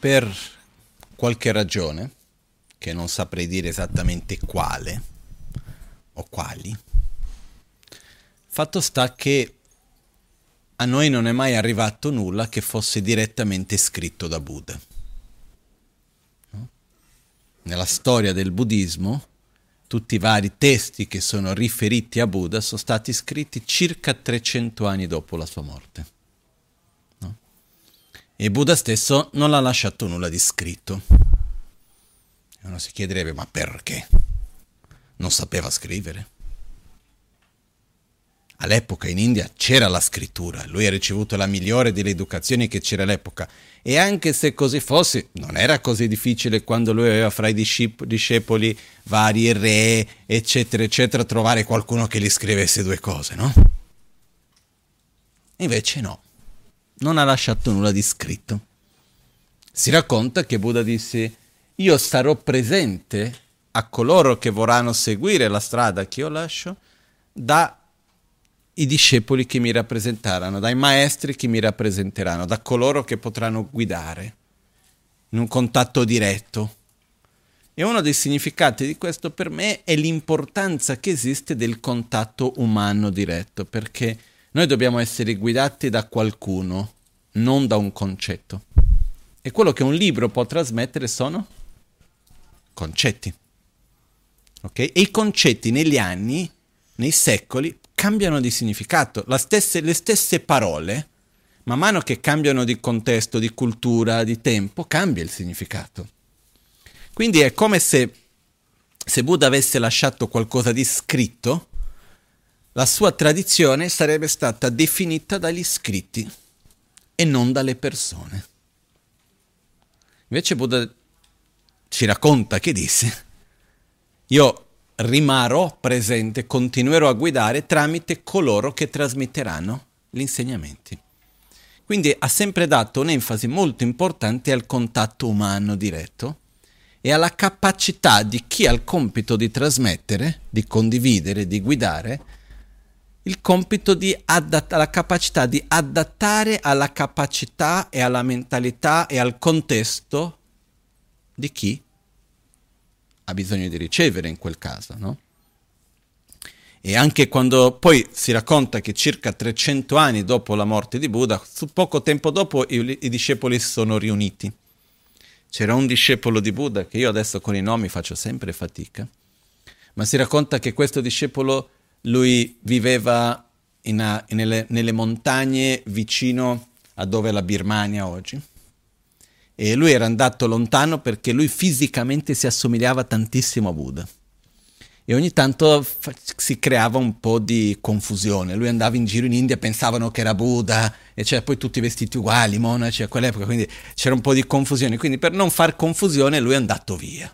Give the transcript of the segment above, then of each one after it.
per qualche ragione, che non saprei dire esattamente quale o quali, fatto sta che a noi non è mai arrivato nulla che fosse direttamente scritto da Buddha. Nella storia del buddismo, tutti i vari testi che sono riferiti a Buddha sono stati scritti circa 300 anni dopo la sua morte. E Buddha stesso non ha lasciato nulla di scritto. E uno si chiederebbe, ma perché? Non sapeva scrivere? All'epoca in India c'era la scrittura, lui ha ricevuto la migliore delle educazioni che c'era all'epoca e anche se così fosse non era così difficile quando lui aveva fra i discepoli vari re eccetera eccetera trovare qualcuno che gli scrivesse due cose, no? Invece no, non ha lasciato nulla di scritto. Si racconta che Buddha disse io starò presente a coloro che vorranno seguire la strada che io lascio da i discepoli che mi rappresentaranno, dai maestri che mi rappresenteranno, da coloro che potranno guidare in un contatto diretto. E uno dei significati di questo per me è l'importanza che esiste del contatto umano diretto, perché noi dobbiamo essere guidati da qualcuno, non da un concetto. E quello che un libro può trasmettere sono concetti. Okay? E i concetti negli anni, nei secoli, cambiano di significato. Stesse, le stesse parole, man mano che cambiano di contesto, di cultura, di tempo, cambia il significato. Quindi è come se, se Buddha avesse lasciato qualcosa di scritto, la sua tradizione sarebbe stata definita dagli scritti e non dalle persone. Invece Buddha ci racconta che disse, io rimarrò presente, continuerò a guidare tramite coloro che trasmetteranno gli insegnamenti. Quindi ha sempre dato un'enfasi molto importante al contatto umano diretto e alla capacità di chi ha il compito di trasmettere, di condividere, di guidare, il compito di adatt- la capacità di adattare alla capacità e alla mentalità e al contesto di chi ha bisogno di ricevere in quel caso, no? E anche quando poi si racconta che circa 300 anni dopo la morte di Buddha, poco tempo dopo i, i discepoli si sono riuniti. C'era un discepolo di Buddha, che io adesso con i nomi faccio sempre fatica, ma si racconta che questo discepolo, lui viveva in, nelle, nelle montagne vicino a dove è la Birmania oggi e lui era andato lontano perché lui fisicamente si assomigliava tantissimo a Buddha. E ogni tanto fa- si creava un po' di confusione. Lui andava in giro in India, pensavano che era Buddha, e c'era poi tutti vestiti uguali, monaci a quell'epoca, quindi c'era un po' di confusione. Quindi per non far confusione lui è andato via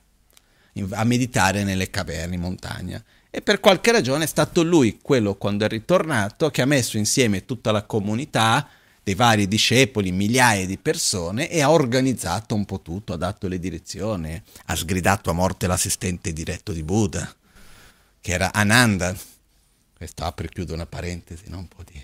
a meditare nelle caverne in montagna. E per qualche ragione è stato lui, quello quando è ritornato, che ha messo insieme tutta la comunità, dei vari discepoli, migliaia di persone e ha organizzato un po' tutto, ha dato le direzioni, ha sgridato a morte l'assistente diretto di Buddha, che era Ananda. Questo apre e chiude una parentesi, no? un po' di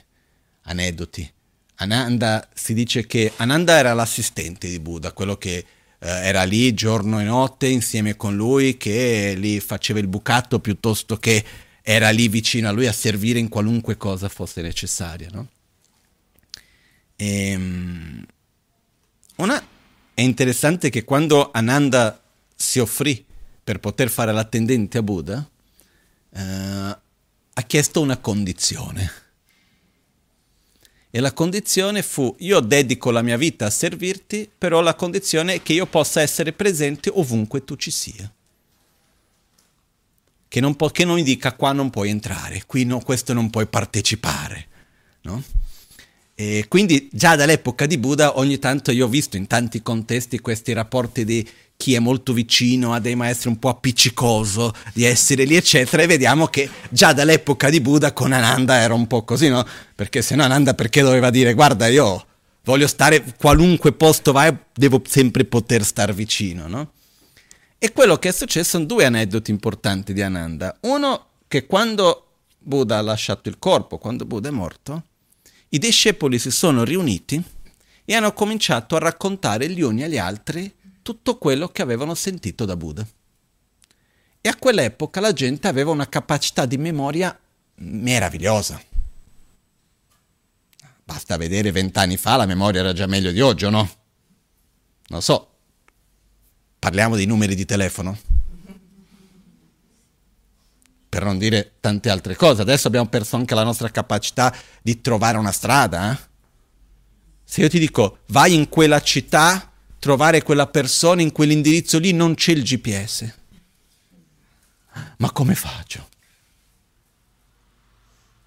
aneddoti. Ananda, si dice che Ananda era l'assistente di Buddha, quello che era lì giorno e notte insieme con lui, che gli faceva il bucato piuttosto che era lì vicino a lui a servire in qualunque cosa fosse necessaria. No? E, ehm, una, è interessante che quando Ananda si offrì per poter fare l'attendente a Buddha, eh, ha chiesto una condizione. E la condizione fu, io dedico la mia vita a servirti, però la condizione è che io possa essere presente ovunque tu ci sia. Che non, po- che non mi dica qua non puoi entrare, qui no, questo non puoi partecipare. No? E quindi già dall'epoca di Buddha ogni tanto io ho visto in tanti contesti questi rapporti di chi è molto vicino a dei maestri un po' appiccicoso di essere lì eccetera e vediamo che già dall'epoca di Buddha con Ananda era un po' così no? Perché se no Ananda perché doveva dire guarda io voglio stare qualunque posto vai devo sempre poter star vicino no? E quello che è successo sono due aneddoti importanti di Ananda uno che quando Buddha ha lasciato il corpo quando Buddha è morto i discepoli si sono riuniti e hanno cominciato a raccontare gli uni agli altri tutto quello che avevano sentito da Buddha. E a quell'epoca la gente aveva una capacità di memoria meravigliosa. Basta vedere vent'anni fa, la memoria era già meglio di oggi, o no? Non so. Parliamo dei numeri di telefono. Per non dire tante altre cose. Adesso abbiamo perso anche la nostra capacità di trovare una strada. Eh? Se io ti dico vai in quella città, trovare quella persona in quell'indirizzo lì, non c'è il GPS. Ma come faccio?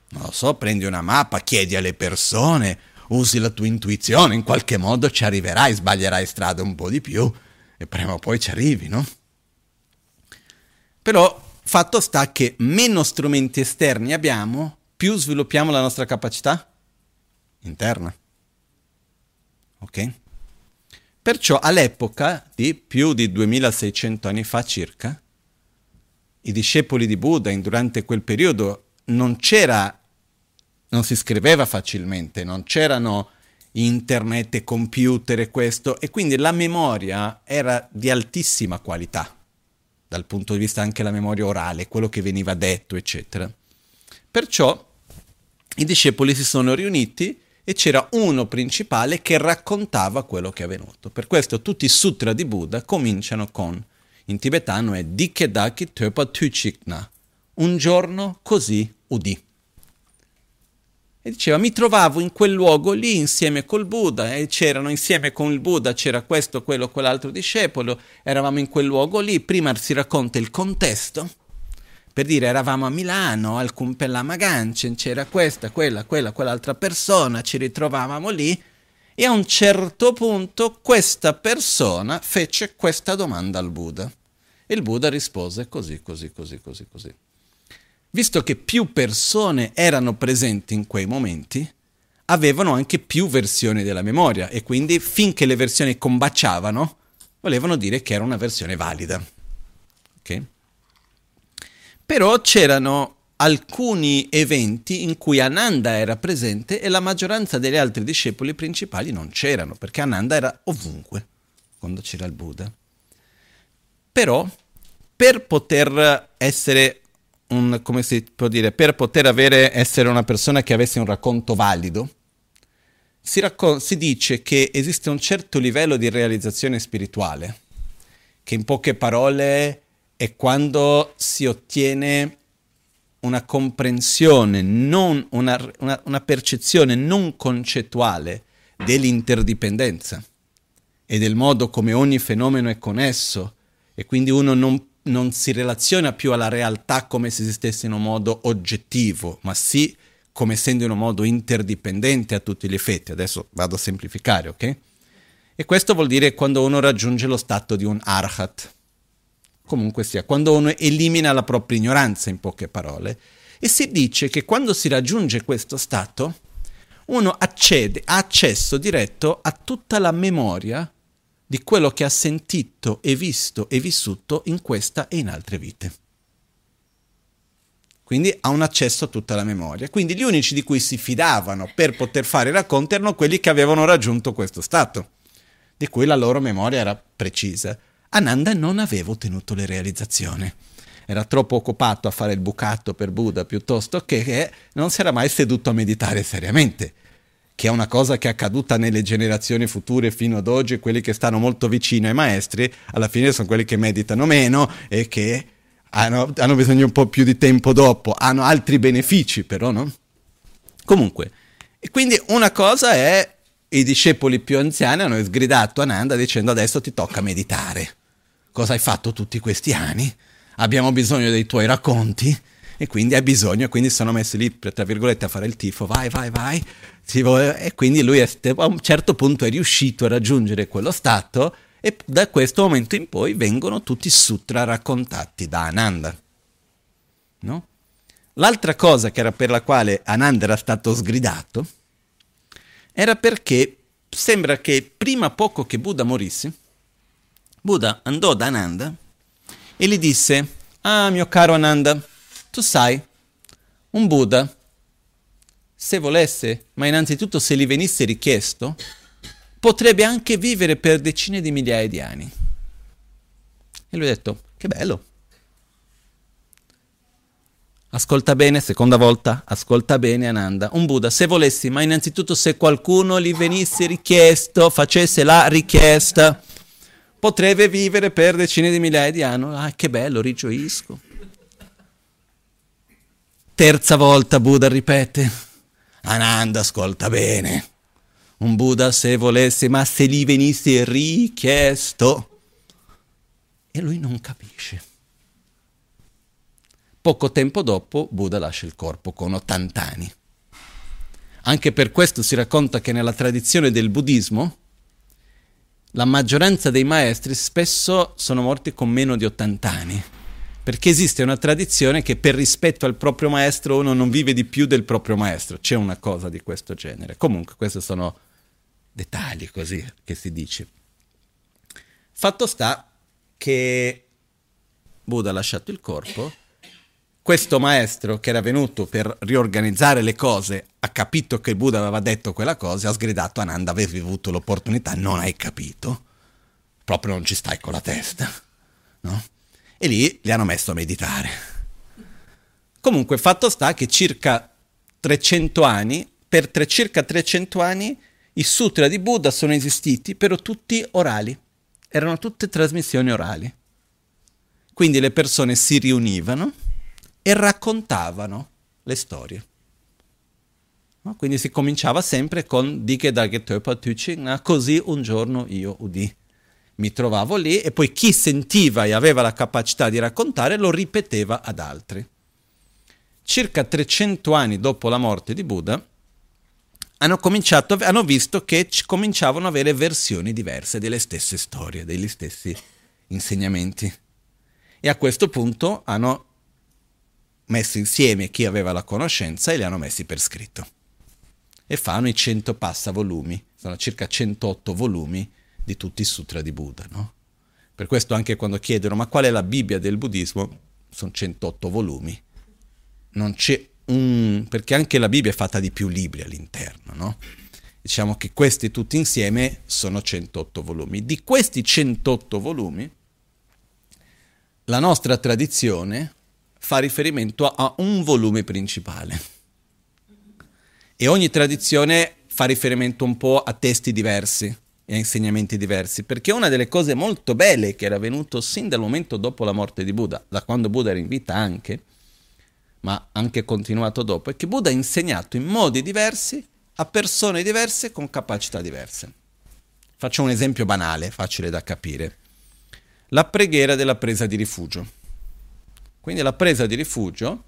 Non lo so, prendi una mappa, chiedi alle persone, usi la tua intuizione, in qualche modo ci arriverai, sbaglierai strada un po' di più e prima o poi ci arrivi, no? Però fatto sta che meno strumenti esterni abbiamo, più sviluppiamo la nostra capacità interna. Ok? Perciò all'epoca di più di 2600 anni fa circa, i discepoli di Buddha durante quel periodo non c'era, non si scriveva facilmente, non c'erano internet computer e questo, e quindi la memoria era di altissima qualità, dal punto di vista anche la memoria orale, quello che veniva detto, eccetera. Perciò i discepoli si sono riuniti e c'era uno principale che raccontava quello che è avvenuto. Per questo tutti i sutra di Buddha cominciano con, in tibetano è Dikedaki Töpa Tuchikna, un giorno così udì. E diceva, mi trovavo in quel luogo lì insieme col Buddha e c'erano insieme con il Buddha, c'era questo, quello, quell'altro discepolo, eravamo in quel luogo lì, prima si racconta il contesto, per dire eravamo a Milano, al Cumpella Maganchen, c'era questa, quella, quella, quell'altra persona, ci ritrovavamo lì e a un certo punto questa persona fece questa domanda al Buddha. E il Buddha rispose così, così, così, così, così. Visto che più persone erano presenti in quei momenti, avevano anche più versioni della memoria e quindi finché le versioni combaciavano, volevano dire che era una versione valida. Ok? Però c'erano alcuni eventi in cui Ananda era presente e la maggioranza degli altri discepoli principali non c'erano, perché Ananda era ovunque quando c'era il Buddha. Però per poter essere un, come si può dire, per poter avere, essere una persona che avesse un racconto valido, si, raccon- si dice che esiste un certo livello di realizzazione spirituale, che in poche parole è quando si ottiene una comprensione, non una, una, una percezione non concettuale dell'interdipendenza e del modo come ogni fenomeno è connesso e quindi uno non, non, si relaziona più alla realtà come se esistesse in un modo oggettivo, ma sì come essendo in un modo interdipendente a tutti gli effetti. Adesso vado a semplificare, ok? E questo vuol dire quando uno raggiunge lo stato di un arhat, comunque sia, quando uno elimina la propria ignoranza, in poche parole, e si dice che quando si raggiunge questo stato, uno accede, ha accesso diretto a tutta la memoria di quello che ha sentito e visto e vissuto in questa e in altre vite. Quindi ha un accesso a tutta la memoria. Quindi gli unici di cui si fidavano per poter fare i racconti erano quelli che avevano raggiunto questo stato, di cui la loro memoria era precisa. Ananda non aveva ottenuto le realizzazioni. Era troppo occupato a fare il bucato per Buddha piuttosto che non si era mai seduto a meditare seriamente, che è una cosa che è accaduta nelle generazioni future fino ad oggi, quelli che stanno molto vicino ai maestri, alla fine sono quelli che meditano meno e che hanno, hanno bisogno un po' più di tempo dopo, hanno altri benefici però, no? Comunque, e quindi una cosa è i discepoli più anziani hanno sgridato Ananda dicendo adesso ti tocca meditare cosa hai fatto tutti questi anni? Abbiamo bisogno dei tuoi racconti e quindi hai bisogno, quindi sono messi lì, tra virgolette, a fare il tifo, vai, vai, vai, e quindi lui a un certo punto è riuscito a raggiungere quello stato e da questo momento in poi vengono tutti sutra raccontati da Ananda. No? L'altra cosa per la quale Ananda era stato sgridato era perché sembra che prima poco che Buddha morisse, Buddha andò da Ananda e gli disse, ah mio caro Ananda, tu sai, un Buddha, se volesse, ma innanzitutto se gli venisse richiesto, potrebbe anche vivere per decine di migliaia di anni. E lui ha detto, che bello. Ascolta bene, seconda volta, ascolta bene Ananda. Un Buddha, se volessi, ma innanzitutto se qualcuno gli venisse richiesto, facesse la richiesta, potrebbe vivere per decine di migliaia di anni. Ah, che bello, rigioisco. Terza volta Buddha ripete, Ananda, ascolta bene. Un Buddha se volesse, ma se gli venisse richiesto. E lui non capisce. Poco tempo dopo Buddha lascia il corpo con 80 anni. Anche per questo si racconta che nella tradizione del buddismo la maggioranza dei maestri spesso sono morti con meno di 80 anni, perché esiste una tradizione che per rispetto al proprio maestro uno non vive di più del proprio maestro, c'è una cosa di questo genere. Comunque questi sono dettagli così che si dice. Fatto sta che Buddha ha lasciato il corpo questo maestro che era venuto per riorganizzare le cose ha capito che il Buddha aveva detto quella cosa e ha sgridato Ananda avevi avuto l'opportunità, non hai capito, proprio non ci stai con la testa, no? E lì li hanno messo a meditare. Comunque fatto sta che circa 300 anni, per tre, circa 300 anni, i sutra di Buddha sono esistiti, però tutti orali, erano tutte trasmissioni orali. Quindi le persone si riunivano, e raccontavano le storie. No? Quindi si cominciava sempre con Dike Dagetöpa Tucing, così un giorno io udì. Mi trovavo lì e poi chi sentiva e aveva la capacità di raccontare lo ripeteva ad altri. Circa 300 anni dopo la morte di Buddha, hanno, hanno visto che cominciavano ad avere versioni diverse delle stesse storie, degli stessi insegnamenti. E a questo punto hanno messo insieme chi aveva la conoscenza e li hanno messi per scritto. E fanno i 100 passa volumi, sono circa 108 volumi di tutti i sutra di Buddha. No? Per questo anche quando chiedono ma qual è la Bibbia del buddismo, sono 108 volumi. Non c'è un... perché anche la Bibbia è fatta di più libri all'interno, no? Diciamo che questi tutti insieme sono 108 volumi. Di questi 108 volumi, la nostra tradizione fa riferimento a un volume principale. E ogni tradizione fa riferimento un po' a testi diversi e a insegnamenti diversi, perché una delle cose molto belle che era venuto sin dal momento dopo la morte di Buddha, da quando Buddha era in vita anche, ma anche continuato dopo, è che Buddha ha insegnato in modi diversi a persone diverse con capacità diverse. Faccio un esempio banale, facile da capire. La preghiera della presa di rifugio. Quindi la presa di rifugio,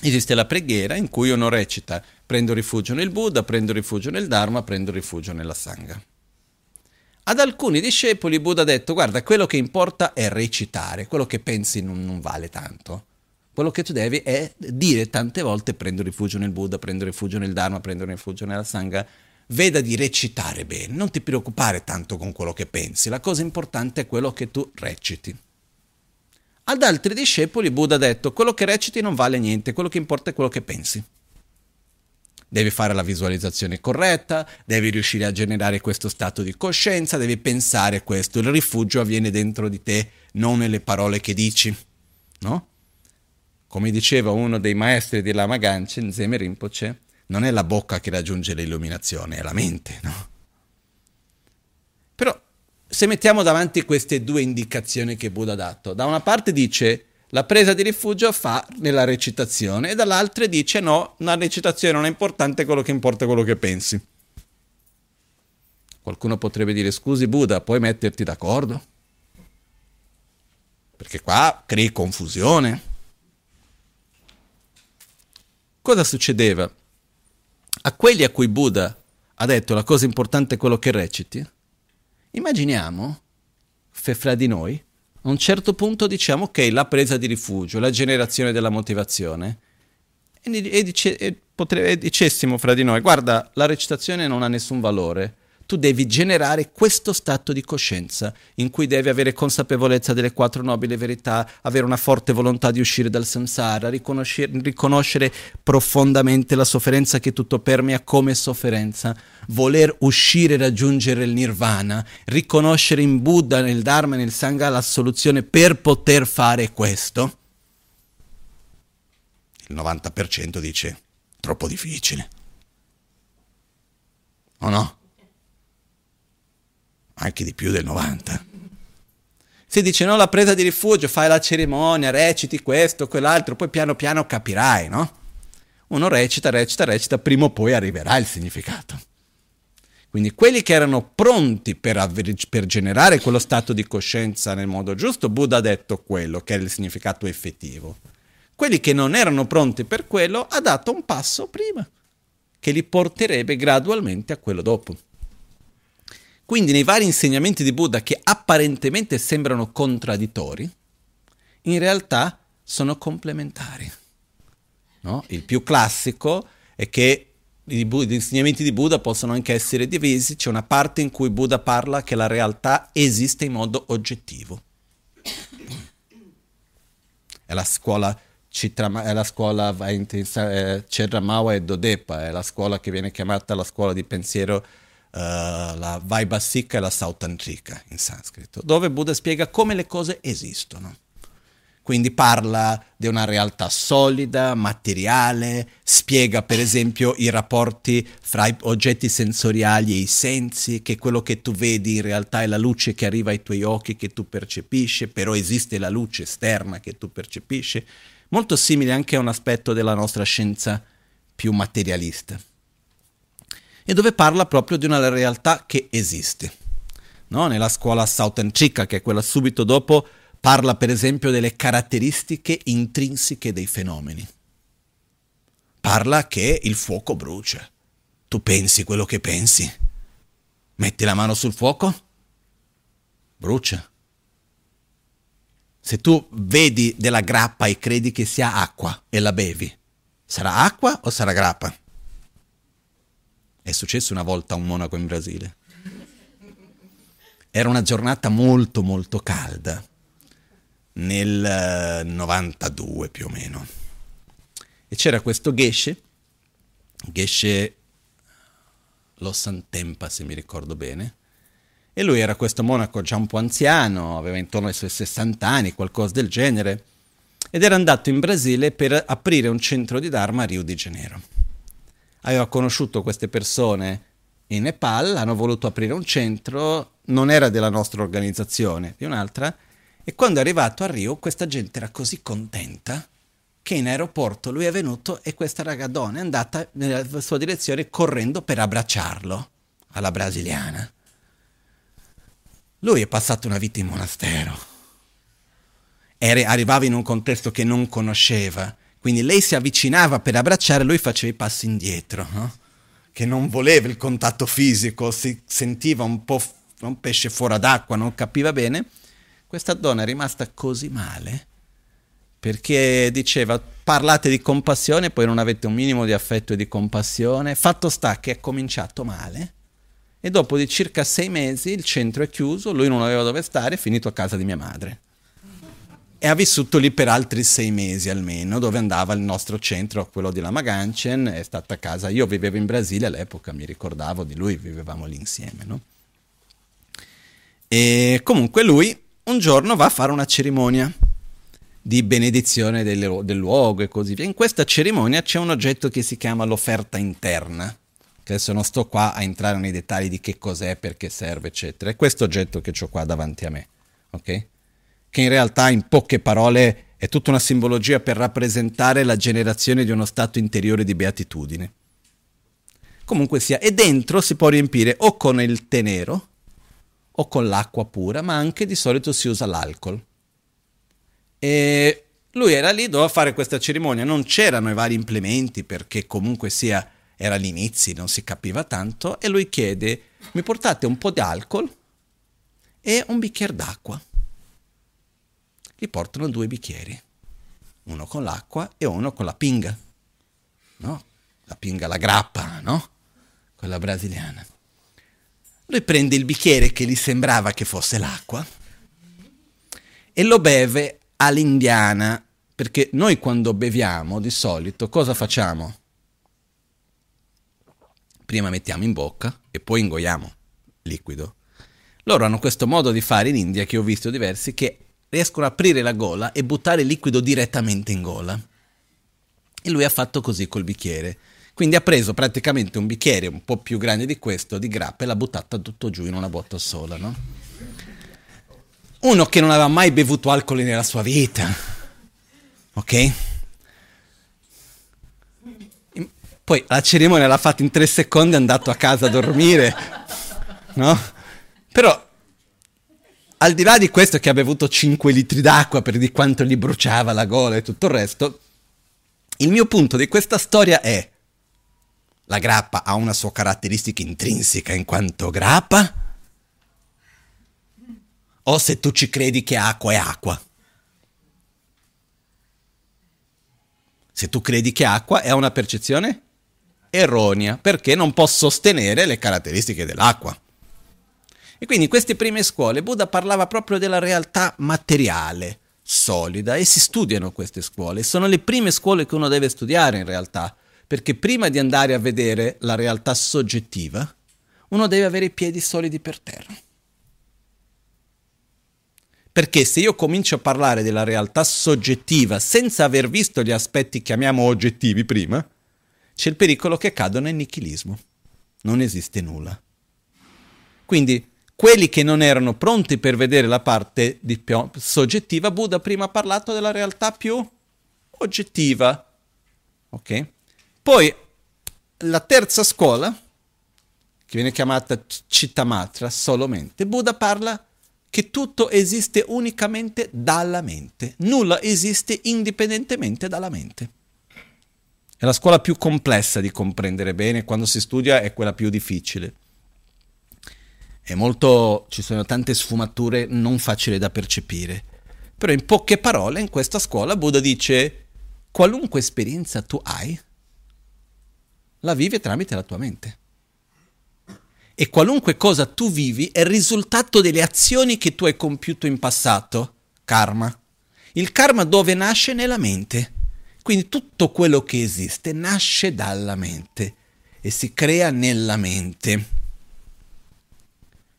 esiste la preghiera in cui uno recita prendo rifugio nel Buddha, prendo rifugio nel Dharma, prendo rifugio nella Sangha. Ad alcuni discepoli Buddha ha detto guarda, quello che importa è recitare, quello che pensi non, non vale tanto. Quello che tu devi è dire tante volte prendo rifugio nel Buddha, prendo rifugio nel Dharma, prendo rifugio nella Sangha. Veda di recitare bene, non ti preoccupare tanto con quello che pensi, la cosa importante è quello che tu reciti. Ad altri discepoli Buddha ha detto quello che reciti non vale niente, quello che importa è quello che pensi. Devi fare la visualizzazione corretta, devi riuscire a generare questo stato di coscienza, devi pensare questo. Il rifugio avviene dentro di te, non nelle parole che dici. No? Come diceva uno dei maestri di Lama Ganchen, Zeme Rinpoche, non è la bocca che raggiunge l'illuminazione, è la mente. No? Però se mettiamo davanti queste due indicazioni che Buddha ha dato, da una parte dice la presa di rifugio fa nella recitazione e dall'altra dice no, la recitazione non è importante, quello che importa è quello che pensi. Qualcuno potrebbe dire scusi Buddha, puoi metterti d'accordo? Perché qua crei confusione. Cosa succedeva? A quelli a cui Buddha ha detto la cosa importante è quello che reciti, Immaginiamo, fra di noi, a un certo punto diciamo ok, la presa di rifugio, la generazione della motivazione, e, dice, e, potre, e dicessimo fra di noi, guarda, la recitazione non ha nessun valore, tu devi generare questo stato di coscienza in cui devi avere consapevolezza delle quattro nobili verità, avere una forte volontà di uscire dal samsara, riconoscere profondamente la sofferenza che tutto permea come sofferenza, voler uscire e raggiungere il nirvana, riconoscere in Buddha, nel Dharma e nel Sangha la soluzione per poter fare questo. Il 90% dice troppo difficile. O no? Anche di più del 90. Si dice no, la presa di rifugio, fai la cerimonia, reciti questo, quell'altro, poi piano piano capirai, no? Uno recita, recita, recita, prima o poi arriverà il significato. Quindi quelli che erano pronti per, aver, per, generare quello stato di coscienza nel modo giusto, Buddha ha detto quello, che era il significato effettivo. Quelli che non erano pronti per quello, ha dato un passo prima, che li porterebbe gradualmente a quello dopo. Quindi nei vari insegnamenti di Buddha che apparentemente sembrano contraddittori, in realtà sono complementari. No? Il più classico è che gli insegnamenti di Buddha possono anche essere divisi, c'è una parte in cui Buddha parla che la realtà esiste in modo oggettivo. È la scuola Citrama, è la scuola eh, Cerramawa e Dodepa, è la scuola che viene chiamata la scuola di pensiero la Vaibhasika e la Sautantrika in sanscrito, dove Buddha spiega come le cose esistono. Quindi parla di una realtà solida, materiale, spiega per esempio i rapporti fra i oggetti sensoriali e i sensi, che quello che tu vedi in realtà è la luce che arriva ai tuoi occhi che tu percepisci, però esiste la luce esterna che tu percepisci. Molto simile anche a un aspetto della nostra scienza più materialista e dove parla proprio di una realtà che esiste. No? Nella scuola Sautentrica, che è quella subito dopo, parla per esempio delle caratteristiche intrinseche dei fenomeni. Parla che il fuoco brucia. Tu pensi quello che pensi. Metti la mano sul fuoco, brucia. Se tu vedi della grappa e credi che sia acqua e la bevi, sarà acqua o sarà grappa? È successo una volta a un monaco in Brasile. Era una giornata molto molto calda, nel 92 eh, più o meno. E c'era questo Geshe, Geshe Lo Santempa se mi ricordo bene, e lui era questo monaco già un po' anziano, aveva intorno ai suoi 60 anni, qualcosa del genere, ed era andato in Brasile per aprire un centro di Dharma a Rio de Janeiro aveva conosciuto queste persone in Nepal, hanno voluto aprire un centro, non era della nostra organizzazione, di un'altra, e quando è arrivato a Rio questa gente era così contenta che in aeroporto lui è venuto e questa ragadona è andata nella sua direzione correndo per abbracciarlo alla brasiliana. Lui è passato una vita in monastero. Era, arrivava in un contesto che non conosceva quindi lei si avvicinava per abbracciare, lui faceva i passi indietro, no? che non voleva il contatto fisico, si sentiva un po' un pesce fuori d'acqua, non capiva bene. Questa donna è rimasta così male perché diceva parlate di compassione, poi non avete un minimo di affetto e di compassione. Fatto sta che è cominciato male e dopo di circa sei mesi il centro è chiuso, lui non aveva dove stare, è finito a casa di mia madre e ha vissuto lì per altri sei mesi almeno, dove andava il nostro centro, quello di Lama Ganchen, è stata a casa, io vivevo in Brasile all'epoca, mi ricordavo di lui, vivevamo lì insieme, no? E comunque lui un giorno va a fare una cerimonia di benedizione del, del luogo e così via. In questa cerimonia c'è un oggetto che si chiama l'offerta interna, che adesso non sto qua a entrare nei dettagli di che cos'è, perché serve, eccetera. È questo oggetto che ho qua davanti a me, ok? Che in realtà in poche parole è tutta una simbologia per rappresentare la generazione di uno stato interiore di beatitudine. Comunque sia, e dentro si può riempire o con il tè nero o con l'acqua pura, ma anche di solito si usa l'alcol. E lui era lì, doveva fare questa cerimonia, non c'erano i vari implementi perché comunque sia era all'inizio, non si capiva tanto, e lui chiede, mi portate un po' di alcol e un bicchiere d'acqua gli portano due bicchieri, uno con l'acqua e uno con la pinga, no? La pinga, la grappa, no? Quella brasiliana. Lui prende il bicchiere che gli sembrava che fosse l'acqua e lo beve all'indiana, perché noi quando beviamo di solito cosa facciamo? Prima mettiamo in bocca e poi ingoiamo liquido. Loro hanno questo modo di fare in India che ho visto diversi che riescono a aprire la gola e buttare il liquido direttamente in gola. E lui ha fatto così col bicchiere. Quindi ha preso praticamente un bicchiere un po' più grande di questo, di grappa, e l'ha buttata tutto giù in una botta sola, no? Uno che non aveva mai bevuto alcol nella sua vita, ok? Poi la cerimonia l'ha fatta in tre secondi, è andato a casa a dormire, no? Però al di là di questo che ha bevuto 5 litri d'acqua per di quanto gli bruciava la gola e tutto il resto, il mio punto di questa storia è la grappa ha una sua caratteristica intrinseca in quanto grappa? O se tu ci credi che acqua è acqua? Se tu credi che acqua è una percezione erronea, perché non può sostenere le caratteristiche dell'acqua. E quindi in queste prime scuole Buddha parlava proprio della realtà materiale, solida, e si studiano queste scuole. Sono le prime scuole che uno deve studiare in realtà, perché prima di andare a vedere la realtà soggettiva, uno deve avere i piedi solidi per terra. Perché se io comincio a parlare della realtà soggettiva senza aver visto gli aspetti chiamiamo oggettivi prima, c'è il pericolo che cado nel nichilismo. Non esiste nulla. Quindi quelli che non erano pronti per vedere la parte più soggettiva, Buddha prima ha parlato della realtà più oggettiva. Ok? Poi la terza scuola, che viene chiamata Chittamatra solamente, Buddha parla che tutto esiste unicamente dalla mente, nulla esiste indipendentemente dalla mente. È la scuola più complessa di comprendere bene, quando si studia è quella più difficile è molto, ci sono tante sfumature non facili da percepire. Però in poche parole in questa scuola Buddha dice qualunque esperienza tu hai, la vivi tramite la tua mente. E qualunque cosa tu vivi è il risultato delle azioni che tu hai compiuto in passato, karma. Il karma dove nasce? Nella mente. Quindi tutto quello che esiste nasce dalla mente e si crea nella mente.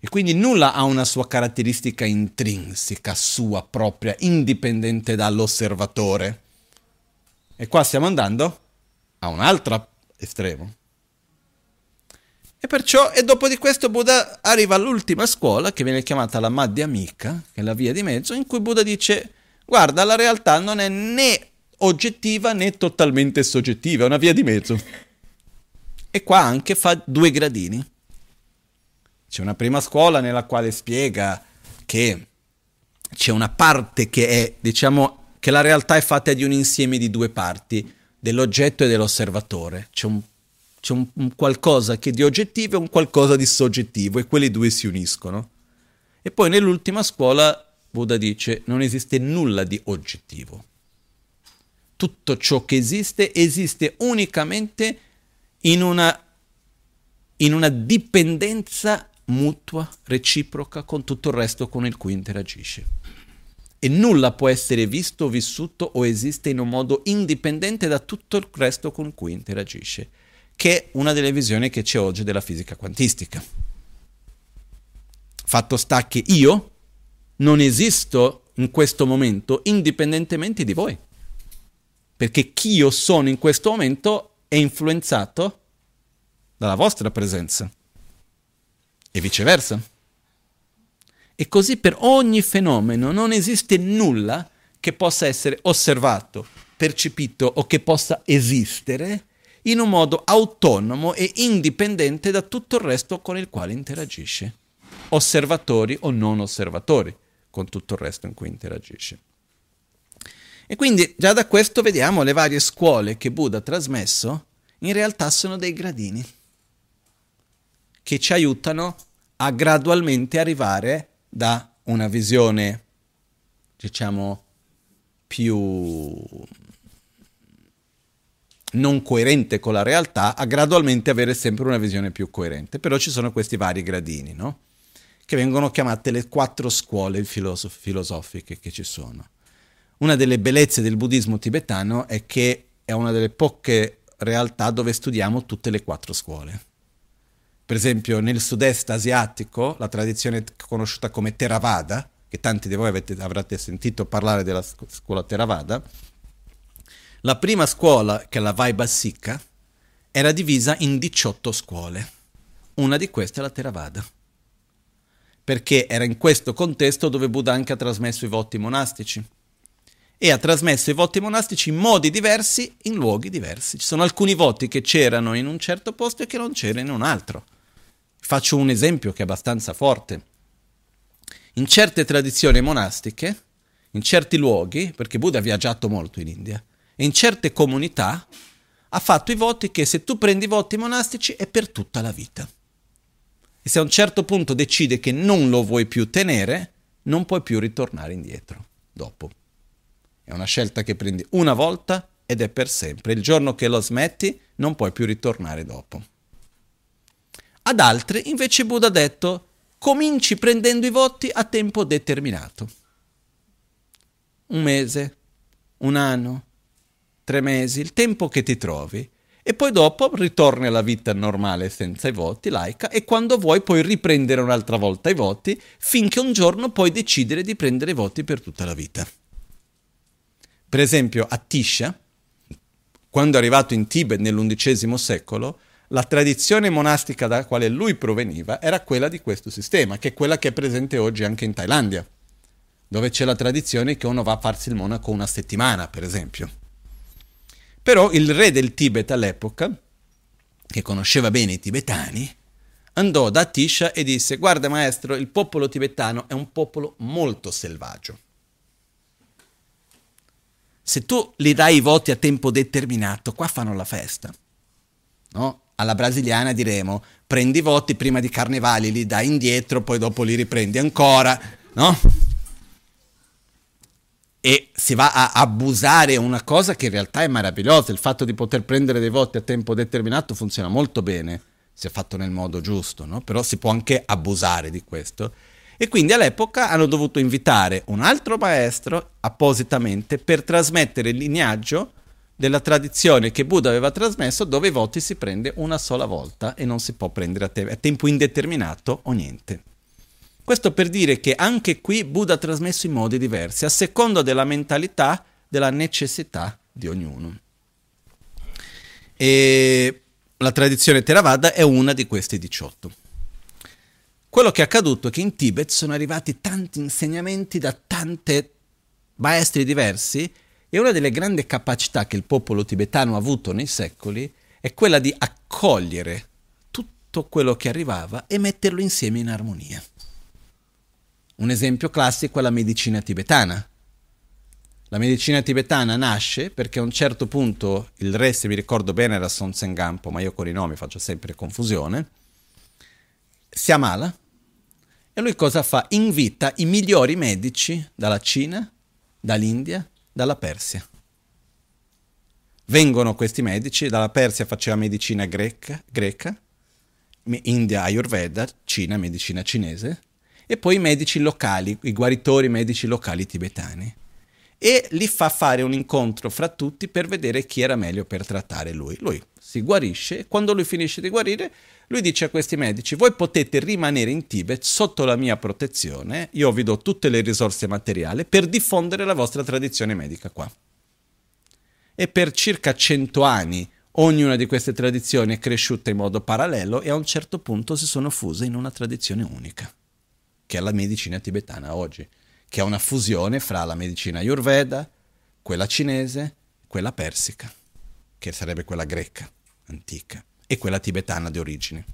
E quindi nulla ha una sua caratteristica intrinseca, sua propria, indipendente dall'osservatore. E qua stiamo andando a un altro estremo. E perciò, e dopo di questo Buddha arriva all'ultima scuola, che viene chiamata la Madhyamika, che è la via di mezzo, in cui Buddha dice, guarda, la realtà non è né oggettiva né totalmente soggettiva, è una via di mezzo. E qua anche fa due gradini. C'è una prima scuola nella quale spiega che c'è una parte che è, diciamo, che la realtà è fatta di un insieme di due parti, dell'oggetto e dell'osservatore. C'è un, c'è un, un qualcosa che di oggettivo e un qualcosa di soggettivo e quelli due si uniscono. E poi nell'ultima scuola Buddha dice non esiste nulla di oggettivo. Tutto ciò che esiste esiste unicamente in una, in una dipendenza mutua, reciproca con tutto il resto con il cui interagisce. E nulla può essere visto, vissuto o esiste in un modo indipendente da tutto il resto con cui interagisce, che è una delle visioni che c'è oggi della fisica quantistica. Fatto sta che io non esisto in questo momento indipendentemente di voi, perché chi io sono in questo momento è influenzato dalla vostra presenza e viceversa. E così per ogni fenomeno non esiste nulla che possa essere osservato, percepito o che possa esistere in un modo autonomo e indipendente da tutto il resto con il quale interagisce, osservatori o non osservatori, con tutto il resto in cui interagisce. E quindi già da questo vediamo le varie scuole che Buddha ha trasmesso, in realtà sono dei gradini che ci aiutano a gradualmente arrivare da una visione, diciamo, più non coerente con la realtà a gradualmente avere sempre una visione più coerente. Però ci sono questi vari gradini, no? che vengono chiamate le quattro scuole filosof- filosofiche che ci sono. Una delle bellezze del buddismo tibetano è che è una delle poche realtà dove studiamo tutte le quattro scuole. Per esempio nel sud-est asiatico, la tradizione conosciuta come Theravada, che tanti di voi avete, avrete sentito parlare della scuola Theravada, la prima scuola, che è la Vaibhasika, era divisa in 18 scuole. Una di queste è la Theravada. Perché era in questo contesto dove Buddha anche ha trasmesso i voti monastici. E ha trasmesso i voti monastici in modi diversi, in luoghi diversi. Ci sono alcuni voti che c'erano in un certo posto e che non c'erano in un altro. Faccio un esempio che è abbastanza forte. In certe tradizioni monastiche, in certi luoghi, perché Buddha ha viaggiato molto in India, e in certe comunità ha fatto i voti che se tu prendi i voti monastici è per tutta la vita. E se a un certo punto decide che non lo vuoi più tenere, non puoi più ritornare indietro dopo. È una scelta che prendi una volta ed è per sempre. Il giorno che lo smetti non puoi più ritornare dopo. Ad altri invece Buddha ha detto cominci prendendo i voti a tempo determinato. Un mese, un anno, tre mesi, il tempo che ti trovi. E poi dopo ritorni alla vita normale senza i voti, laica, e quando vuoi puoi riprendere un'altra volta i voti, finché un giorno puoi decidere di prendere i voti per tutta la vita. Per esempio, a Tisha, quando è arrivato in Tibet nell'undicesimo secolo, la tradizione monastica dalla quale lui proveniva era quella di questo sistema, che è quella che è presente oggi anche in Thailandia, dove c'è la tradizione che uno va a farsi il monaco una settimana, per esempio. Però il re del Tibet all'epoca, che conosceva bene i tibetani, andò da Tisha e disse guarda maestro, il popolo tibetano è un popolo molto selvaggio. Se tu gli dai i voti a tempo determinato, qua fanno la festa. No? Alla brasiliana diremo prendi i voti prima di carnevali, li dai indietro, poi dopo li riprendi ancora, no? e si va a abusare una cosa che in realtà è meravigliosa, il fatto di poter prendere dei voti a tempo determinato funziona molto bene, se fatto nel modo giusto, no? però si può anche abusare di questo. E quindi all'epoca hanno dovuto invitare un altro maestro appositamente per trasmettere il lignaggio della tradizione che Buddha aveva trasmesso dove i voti si prende una sola volta e non si può prendere a, te- a tempo indeterminato o niente. Questo per dire che anche qui Buddha ha trasmesso in modi diversi, a seconda della mentalità, della necessità di ognuno. E la tradizione Theravada è una di questi 18. Quello che è accaduto è che in Tibet sono arrivati tanti insegnamenti da tante maestri diversi e una delle grandi capacità che il popolo tibetano ha avuto nei secoli è quella di accogliere tutto quello che arrivava e metterlo insieme in armonia. Un esempio classico è la medicina tibetana. La medicina tibetana nasce perché a un certo punto il re, se mi ricordo bene, era Son Sengampo, ma io con i nomi faccio sempre confusione, si ammala e lui cosa fa? Invita i migliori medici dalla Cina, dall'India, dalla Persia. Vengono questi medici, dalla Persia faceva medicina greca, greca India Ayurveda, Cina medicina cinese, e poi i medici locali, i guaritori medici locali tibetani. E li fa fare un incontro fra tutti per vedere chi era meglio per trattare lui. Lui si guarisce e quando lui finisce di guarire, lui dice a questi medici, voi potete rimanere in Tibet sotto la mia protezione, io vi do tutte le risorse materiali per diffondere la vostra tradizione medica qua. E per circa cento anni ognuna di queste tradizioni è cresciuta in modo parallelo e a un certo punto si sono fuse in una tradizione unica che è la medicina tibetana oggi, che è una fusione fra la medicina ayurveda, quella cinese, quella persica, che sarebbe quella greca, antica, e quella tibetana di origine.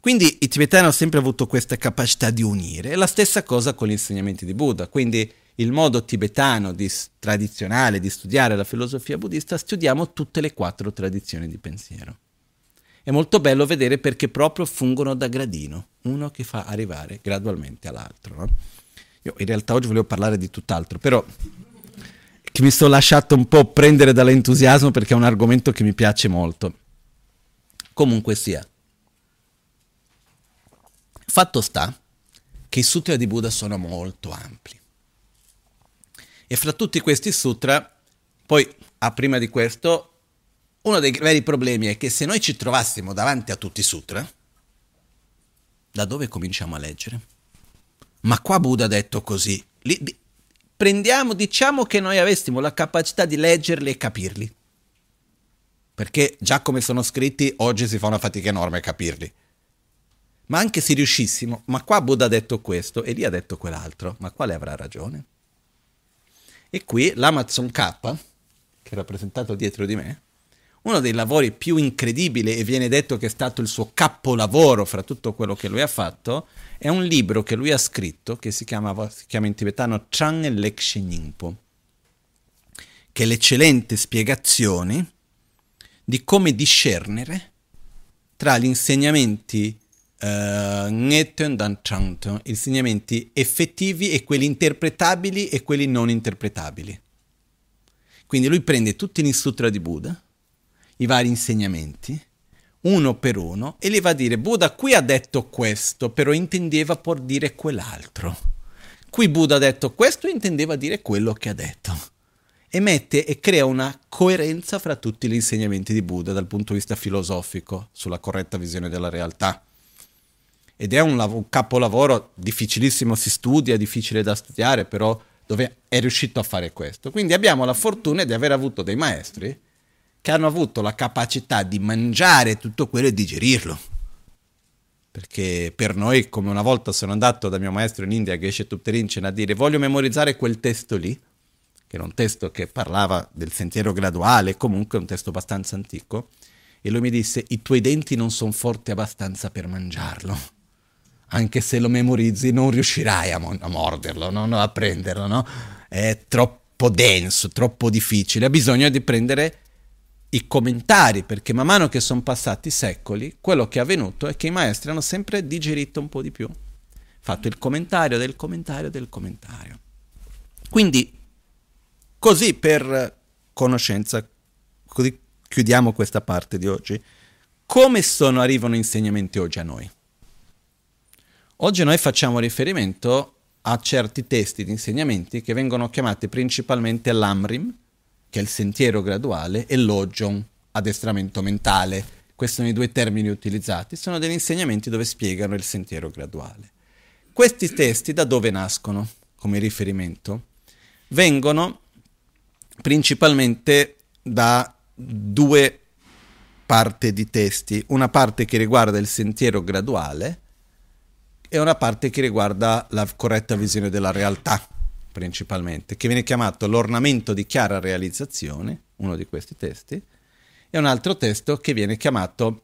Quindi i tibetani hanno sempre avuto questa capacità di unire, e la stessa cosa con gli insegnamenti di Buddha, quindi il modo tibetano di, tradizionale di studiare la filosofia buddista, studiamo tutte le quattro tradizioni di pensiero. È molto bello vedere perché proprio fungono da gradino, uno che fa arrivare gradualmente all'altro. No? Io in realtà oggi volevo parlare di tutt'altro, però che mi sono lasciato un po' prendere dall'entusiasmo perché è un argomento che mi piace molto. Comunque sia. Fatto sta che i sutra di Buddha sono molto ampli. E fra tutti questi sutra, poi a prima di questo, uno dei veri problemi è che se noi ci trovassimo davanti a tutti i sutra, da dove cominciamo a leggere? Ma qua Buddha ha detto così. Di, prendiamo, diciamo che noi avessimo la capacità di leggerli e capirli. Perché già come sono scritti oggi si fa una fatica enorme a capirli. Ma anche se riuscissimo, ma qua Buddha ha detto questo e lì ha detto quell'altro, ma quale avrà ragione? E qui l'Amazon K, che è rappresentato dietro di me, uno dei lavori più incredibili e viene detto che è stato il suo capolavoro fra tutto quello che lui ha fatto, è un libro che lui ha scritto che si chiama, si chiama in tibetano Chang Lekshe Nyingpo, che è l'eccellente spiegazione di come discernere tra gli insegnamenti uh, Dan Changton, insegnamenti effettivi e quelli interpretabili e quelli non interpretabili. Quindi lui prende tutti gli sutra di Buddha, i vari insegnamenti, uno per uno, e gli va a dire, Buddha qui ha detto questo, però intendeva por dire quell'altro. Qui Buddha ha detto questo, intendeva dire quello che ha detto. E mette e crea una coerenza fra tutti gli insegnamenti di Buddha dal punto di vista filosofico, sulla corretta visione della realtà. Ed è un, lav- un capolavoro difficilissimo, si studia, difficile da studiare, però dove è riuscito a fare questo. Quindi abbiamo la fortuna di aver avuto dei maestri che hanno avuto la capacità di mangiare tutto quello e digerirlo. Perché per noi, come una volta sono andato da mio maestro in India, Geshe Tupterinchen, a dire voglio memorizzare quel testo lì, che era un testo che parlava del sentiero graduale, comunque un testo abbastanza antico, e lui mi disse i tuoi denti non sono forti abbastanza per mangiarlo. Anche se lo memorizzi non riuscirai a, mo- a morderlo, no? a prenderlo, no? È troppo denso, troppo difficile. Ha bisogno di prendere i commentari, perché man mano che sono passati secoli, quello che è avvenuto è che i maestri hanno sempre digerito un po' di più, fatto il commentario del commentario del commentario. Quindi, così per conoscenza, così chiudiamo questa parte di oggi. Come sono, arrivano insegnamenti oggi a noi? Oggi noi facciamo riferimento a certi testi di insegnamenti che vengono chiamati principalmente l'Amrim, che è il sentiero graduale, e l'ojon, addestramento mentale. Questi sono i due termini utilizzati, sono degli insegnamenti dove spiegano il sentiero graduale. Questi testi da dove nascono come riferimento? Vengono principalmente da due parti di testi, una parte che riguarda il sentiero graduale e una parte che riguarda la corretta visione della realtà principalmente, che viene chiamato l'ornamento di chiara realizzazione, uno di questi testi, e un altro testo che viene chiamato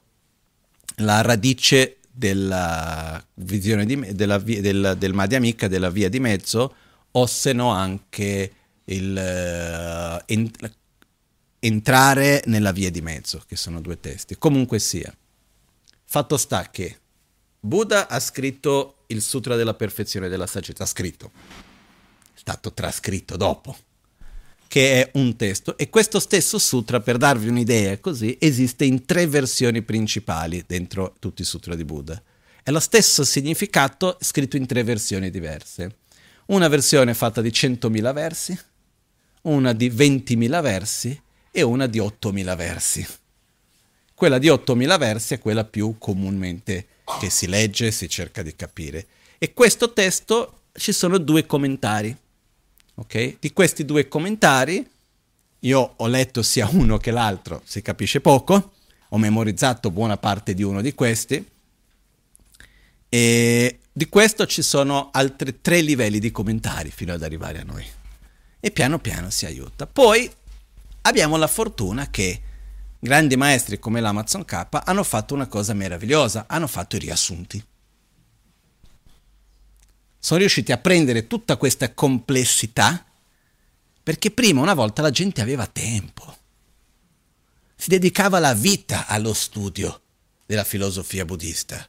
la radice della visione di, della, del, del Madhyamika, della via di mezzo, o se no anche il, uh, in, entrare nella via di mezzo, che sono due testi. Comunque sia, fatto sta che Buddha ha scritto il Sutra della perfezione della saggezza, ha scritto stato trascritto dopo, che è un testo. E questo stesso sutra, per darvi un'idea così, esiste in tre versioni principali dentro tutti i sutra di Buddha. È lo stesso significato scritto in tre versioni diverse. Una versione fatta di 100.000 versi, una di 20.000 versi e una di 8.000 versi. Quella di 8.000 versi è quella più comunemente che si legge e si cerca di capire. E questo testo ci sono due commentari. Okay? Di questi due commentari, io ho letto sia uno che l'altro, si capisce poco, ho memorizzato buona parte di uno di questi, e di questo ci sono altri tre livelli di commentari fino ad arrivare a noi. E piano piano si aiuta. Poi abbiamo la fortuna che grandi maestri come l'Amazon K hanno fatto una cosa meravigliosa, hanno fatto i riassunti sono riusciti a prendere tutta questa complessità perché prima una volta la gente aveva tempo, si dedicava la vita allo studio della filosofia buddista.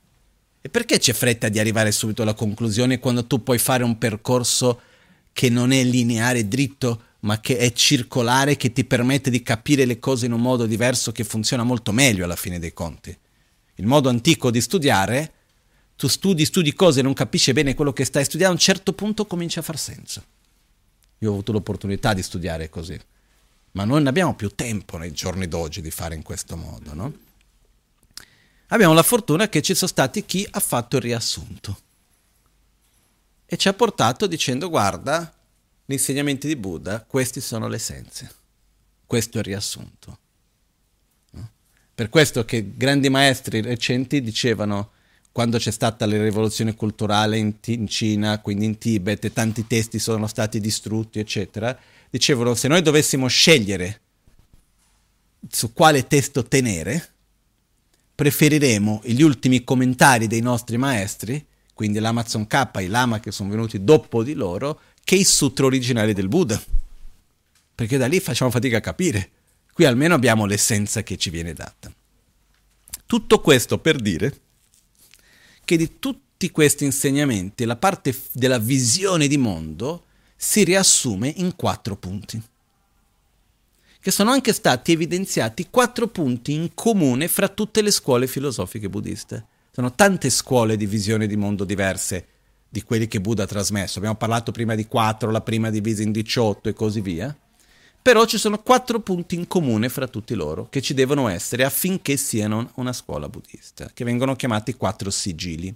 E perché c'è fretta di arrivare subito alla conclusione quando tu puoi fare un percorso che non è lineare, dritto, ma che è circolare, che ti permette di capire le cose in un modo diverso che funziona molto meglio alla fine dei conti. Il modo antico di studiare, tu studi, studi cose non capisci bene quello che stai studiando, a un certo punto comincia a far senso. Io ho avuto l'opportunità di studiare così, ma non abbiamo più tempo nei giorni d'oggi di fare in questo modo, no? Abbiamo la fortuna che ci sono stati chi ha fatto il riassunto e ci ha portato dicendo guarda, gli insegnamenti di Buddha, questi sono le essenze, questo è il riassunto. No? Per questo che grandi maestri recenti dicevano quando c'è stata la rivoluzione culturale in, in, Cina, quindi in Tibet, e tanti testi sono stati distrutti, eccetera, dicevano se noi dovessimo scegliere su quale testo tenere, preferiremo gli ultimi commentari dei nostri maestri, quindi l'Amazon K, i Lama che sono venuti dopo di loro, che i sutra originali del Buddha. Perché da lì facciamo fatica a capire. Qui almeno abbiamo l'essenza che ci viene data. Tutto questo per dire che di tutti questi insegnamenti la parte della visione di mondo si riassume in quattro punti, che sono anche stati evidenziati quattro punti in comune fra tutte le scuole filosofiche buddiste. Sono tante scuole di visione di mondo diverse di quelli che Buddha ha trasmesso. Abbiamo parlato prima di quattro, la prima divisa in 18 e così via. Però ci sono quattro punti in comune fra tutti loro che ci devono essere affinché siano una scuola buddista, che vengono chiamati quattro sigilli,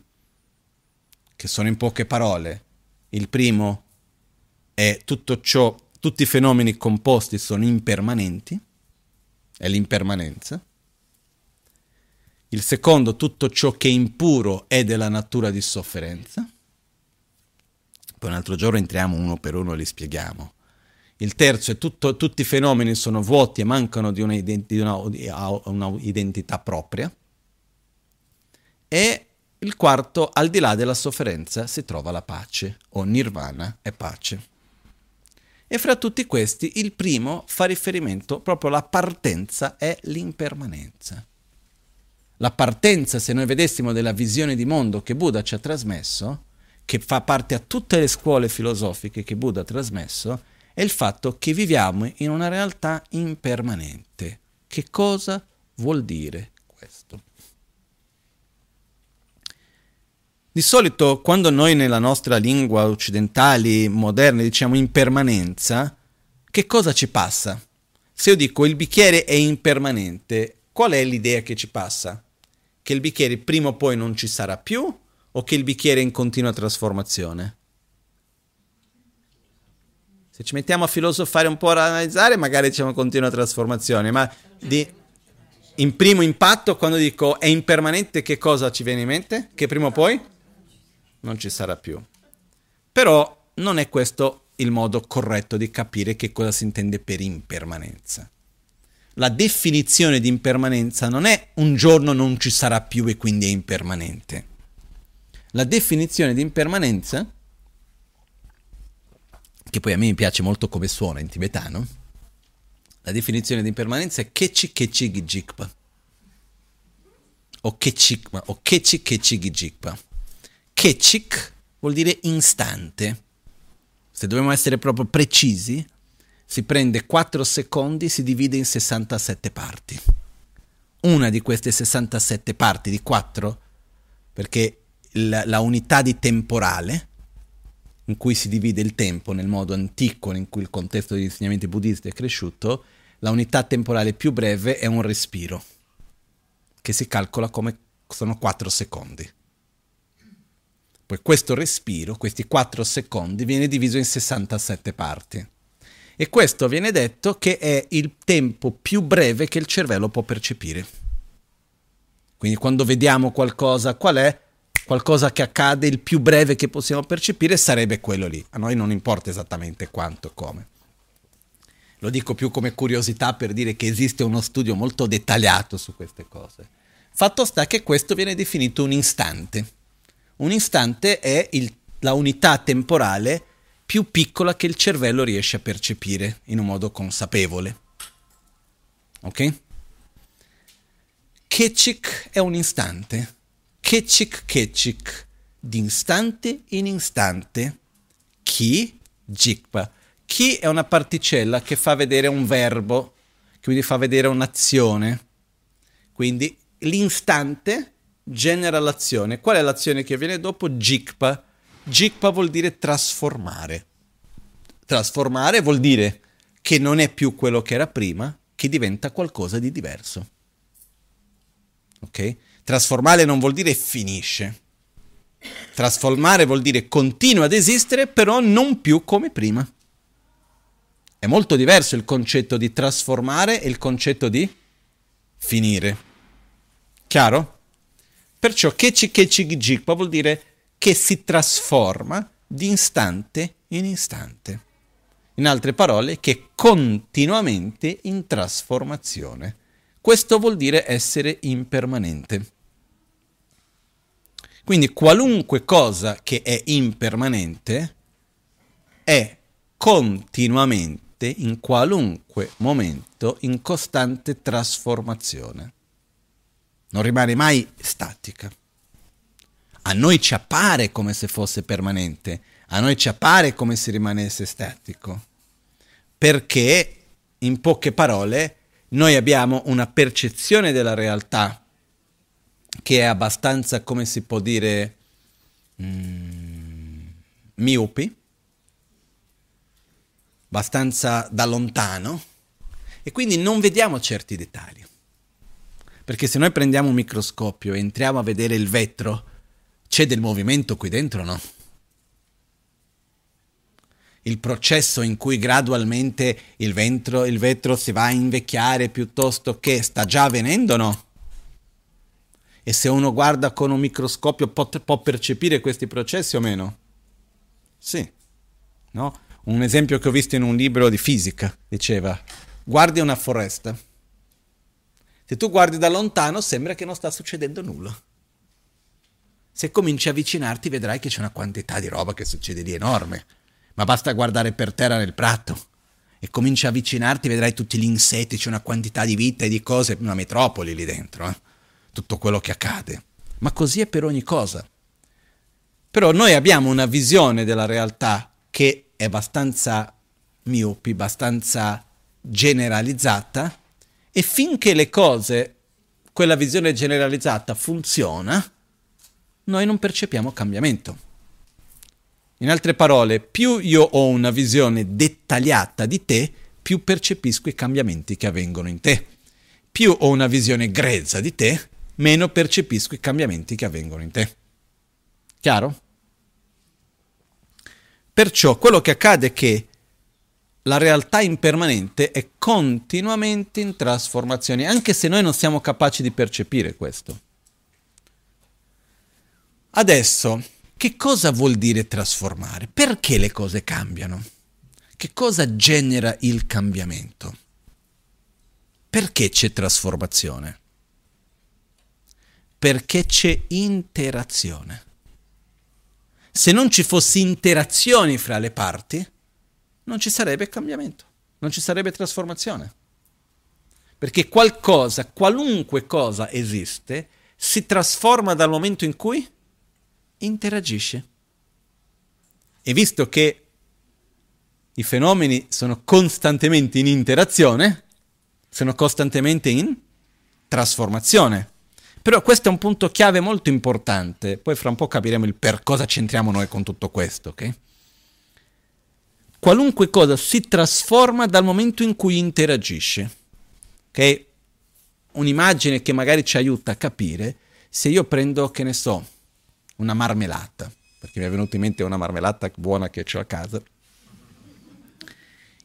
che sono in poche parole. Il primo è tutto ciò, tutti i fenomeni composti sono impermanenti, è l'impermanenza. Il secondo, tutto ciò che è impuro è della natura di sofferenza. Poi un altro giorno entriamo uno per uno e li spieghiamo. Il terzo è tutto, tutti i fenomeni sono vuoti e mancano di una, identi, una, una identità propria. E il quarto, al di là della sofferenza, si trova la pace, o nirvana è pace. E fra tutti questi, il primo fa riferimento proprio alla partenza è l'impermanenza. La partenza, se noi vedessimo della visione di mondo che Buddha ci ha trasmesso, che fa parte a tutte le scuole filosofiche che Buddha ha trasmesso, è il fatto che viviamo in una realtà impermanente. Che cosa vuol dire questo? Di solito quando noi nella nostra lingua occidentali moderne diciamo impermanenza, che cosa ci passa? Se io dico il bicchiere è impermanente, qual è l'idea che ci passa? Che il bicchiere prima o poi non ci sarà più o che il bicchiere è in continua trasformazione? Se ci mettiamo a filosofare un po' a analizzare, magari diciamo continua trasformazione, ma di, in primo impatto, quando dico è impermanente, che cosa ci viene in mente? Che prima o poi non ci sarà più. Però non è questo il modo corretto di capire che cosa si intende per impermanenza. La definizione di impermanenza non è un giorno non ci sarà più e quindi è impermanente. La definizione di impermanenza che poi a me piace molto come suona in tibetano, la definizione di impermanenza è kechi kechi gijikpa. O kechikpa, o kechi kechi gijikpa. Kechik vuol dire istante. Se dobbiamo essere proprio precisi, si prende 4 secondi si divide in 67 parti. Una di queste 67 parti di 4, perché la, la unità di temporale, in cui si divide il tempo nel modo antico in cui il contesto degli insegnamenti buddisti è cresciuto, la unità temporale più breve è un respiro, che si calcola come sono 4 secondi. Poi questo respiro, questi 4 secondi, viene diviso in 67 parti. E questo viene detto che è il tempo più breve che il cervello può percepire. Quindi quando vediamo qualcosa, qual è? Qualcosa che accade, il più breve che possiamo percepire sarebbe quello lì. A noi non importa esattamente quanto e come. Lo dico più come curiosità per dire che esiste uno studio molto dettagliato su queste cose. Fatto sta che questo viene definito un istante. Un istante è il, la unità temporale più piccola che il cervello riesce a percepire in un modo consapevole. Ok? Kechik è un istante Kechik Kechik, d'istante in istante, Ki Jikpa. chi è una particella che fa vedere un verbo, quindi fa vedere un'azione. Quindi l'istante genera l'azione. Qual è l'azione che viene dopo? Jikpa. Jikpa vuol dire trasformare. Trasformare vuol dire che non è più quello che era prima, che diventa qualcosa di diverso. Ok? Trasformare non vuol dire finisce. Trasformare vuol dire continua ad esistere, però non più come prima. È molto diverso il concetto di trasformare e il concetto di finire. Chiaro? Perciò Kechi Kechi Jikpa vuol dire che si trasforma di istante in istante. In altre parole, che continuamente in trasformazione. Questo vuol dire essere impermanente. Quindi qualunque cosa che è impermanente è continuamente, in qualunque momento, in costante trasformazione. Non rimane mai statica. A noi ci appare come se fosse permanente, a noi ci appare come se rimanesse statico, perché, in poche parole, noi abbiamo una percezione della realtà che è abbastanza, come si può dire, mm, miopi, abbastanza da lontano, e quindi non vediamo certi dettagli. Perché se noi prendiamo un microscopio e entriamo a vedere il vetro, c'è del movimento qui dentro, no? il processo in cui gradualmente il vetro, il vetro si va a invecchiare piuttosto che sta già avvenendo, no? E se uno guarda con un microscopio può, può percepire questi processi o meno? Sì, no? Un esempio che ho visto in un libro di fisica diceva, guardi una foresta. Se tu guardi da lontano sembra che non sta succedendo nulla. Se cominci a avvicinarti vedrai che c'è una quantità di roba che succede lì enorme ma basta guardare per terra nel prato e cominci a avvicinarti, vedrai tutti gli insetti, c'è una quantità di vita e di cose, una metropoli lì dentro, eh? Tutto quello che accade. Ma così è per ogni cosa. Però noi abbiamo una visione della realtà che è abbastanza miopi, abbastanza generalizzata e finché le cose, quella visione generalizzata funziona, noi non percepiamo cambiamento. In altre parole, più io ho una visione dettagliata di te, più percepisco i cambiamenti che avvengono in te. Più ho una visione grezza di te, meno percepisco i cambiamenti che avvengono in te. Chiaro? Perciò quello che accade è che la realtà impermanente è continuamente in trasformazione, anche se noi non siamo capaci di percepire questo. Adesso, che cosa vuol dire trasformare? Perché le cose cambiano? Che cosa genera il cambiamento? Perché c'è trasformazione? Perché c'è interazione. Se non ci fosse interazioni fra le parti, non ci sarebbe cambiamento, non ci sarebbe trasformazione. Perché qualcosa, qualunque cosa esiste, si trasforma dal momento in cui interagisce. E visto che i fenomeni sono costantemente in interazione, sono costantemente in trasformazione. Però questo è un punto chiave molto importante, poi fra un po' capiremo il per cosa c'entriamo noi con tutto questo, ok? Qualunque cosa si trasforma dal momento in cui interagisce, ok? Un'immagine che magari ci aiuta a capire se io prendo, che ne so, una marmellata, perché mi è venuta in mente una marmellata buona che ho a casa.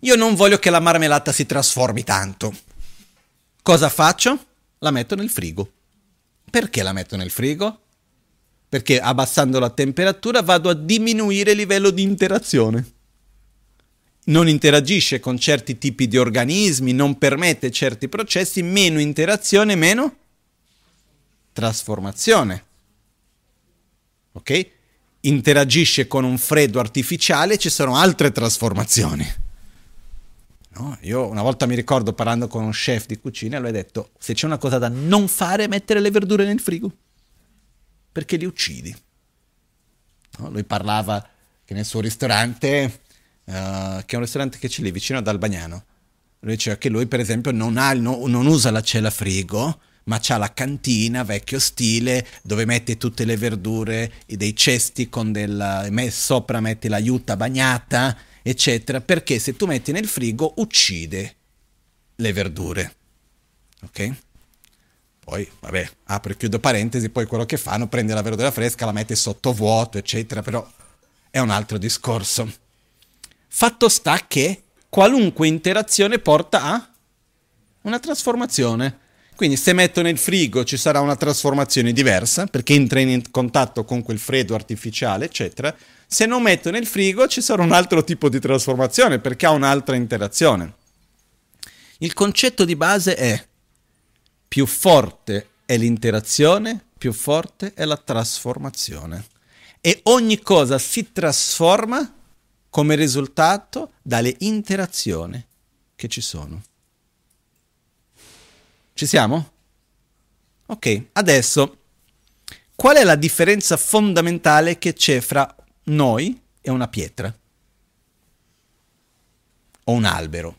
Io non voglio che la marmellata si trasformi tanto. Cosa faccio? La metto nel frigo. Perché la metto nel frigo? Perché abbassando la temperatura vado a diminuire il livello di interazione. Non interagisce con certi tipi di organismi, non permette certi processi, meno interazione, meno trasformazione ok? Interagisce con un freddo artificiale, ci sono altre trasformazioni. No? Io una volta mi ricordo parlando con un chef di cucina, lui ha detto, se c'è una cosa da non fare mettere le verdure nel frigo, perché li uccidi. No? Lui parlava che nel suo ristorante uh, che è un ristorante che c'è lì vicino ad Albagnano. Lui diceva che lui, per esempio, non, ha, no, non usa la cella frigo, ma c'ha la cantina vecchio stile dove mette tutte le verdure, dei cesti con del, sopra metti la juta bagnata, eccetera, perché se tu metti nel frigo uccide le verdure. Ok? Poi, vabbè, apro e chiudo parentesi, poi quello che fanno, prende la verdura fresca, la mette sotto vuoto, eccetera, però è un altro discorso. Fatto sta che qualunque interazione porta a una trasformazione. Quindi se metto nel frigo ci sarà una trasformazione diversa perché entra in contatto con quel freddo artificiale, eccetera. Se non metto nel frigo ci sarà un altro tipo di trasformazione perché ha un'altra interazione. Il concetto di base è più forte è l'interazione, più forte è la trasformazione. E ogni cosa si trasforma come risultato dalle interazioni che ci sono. Ci siamo? Ok, adesso qual è la differenza fondamentale che c'è fra noi e una pietra? O un albero?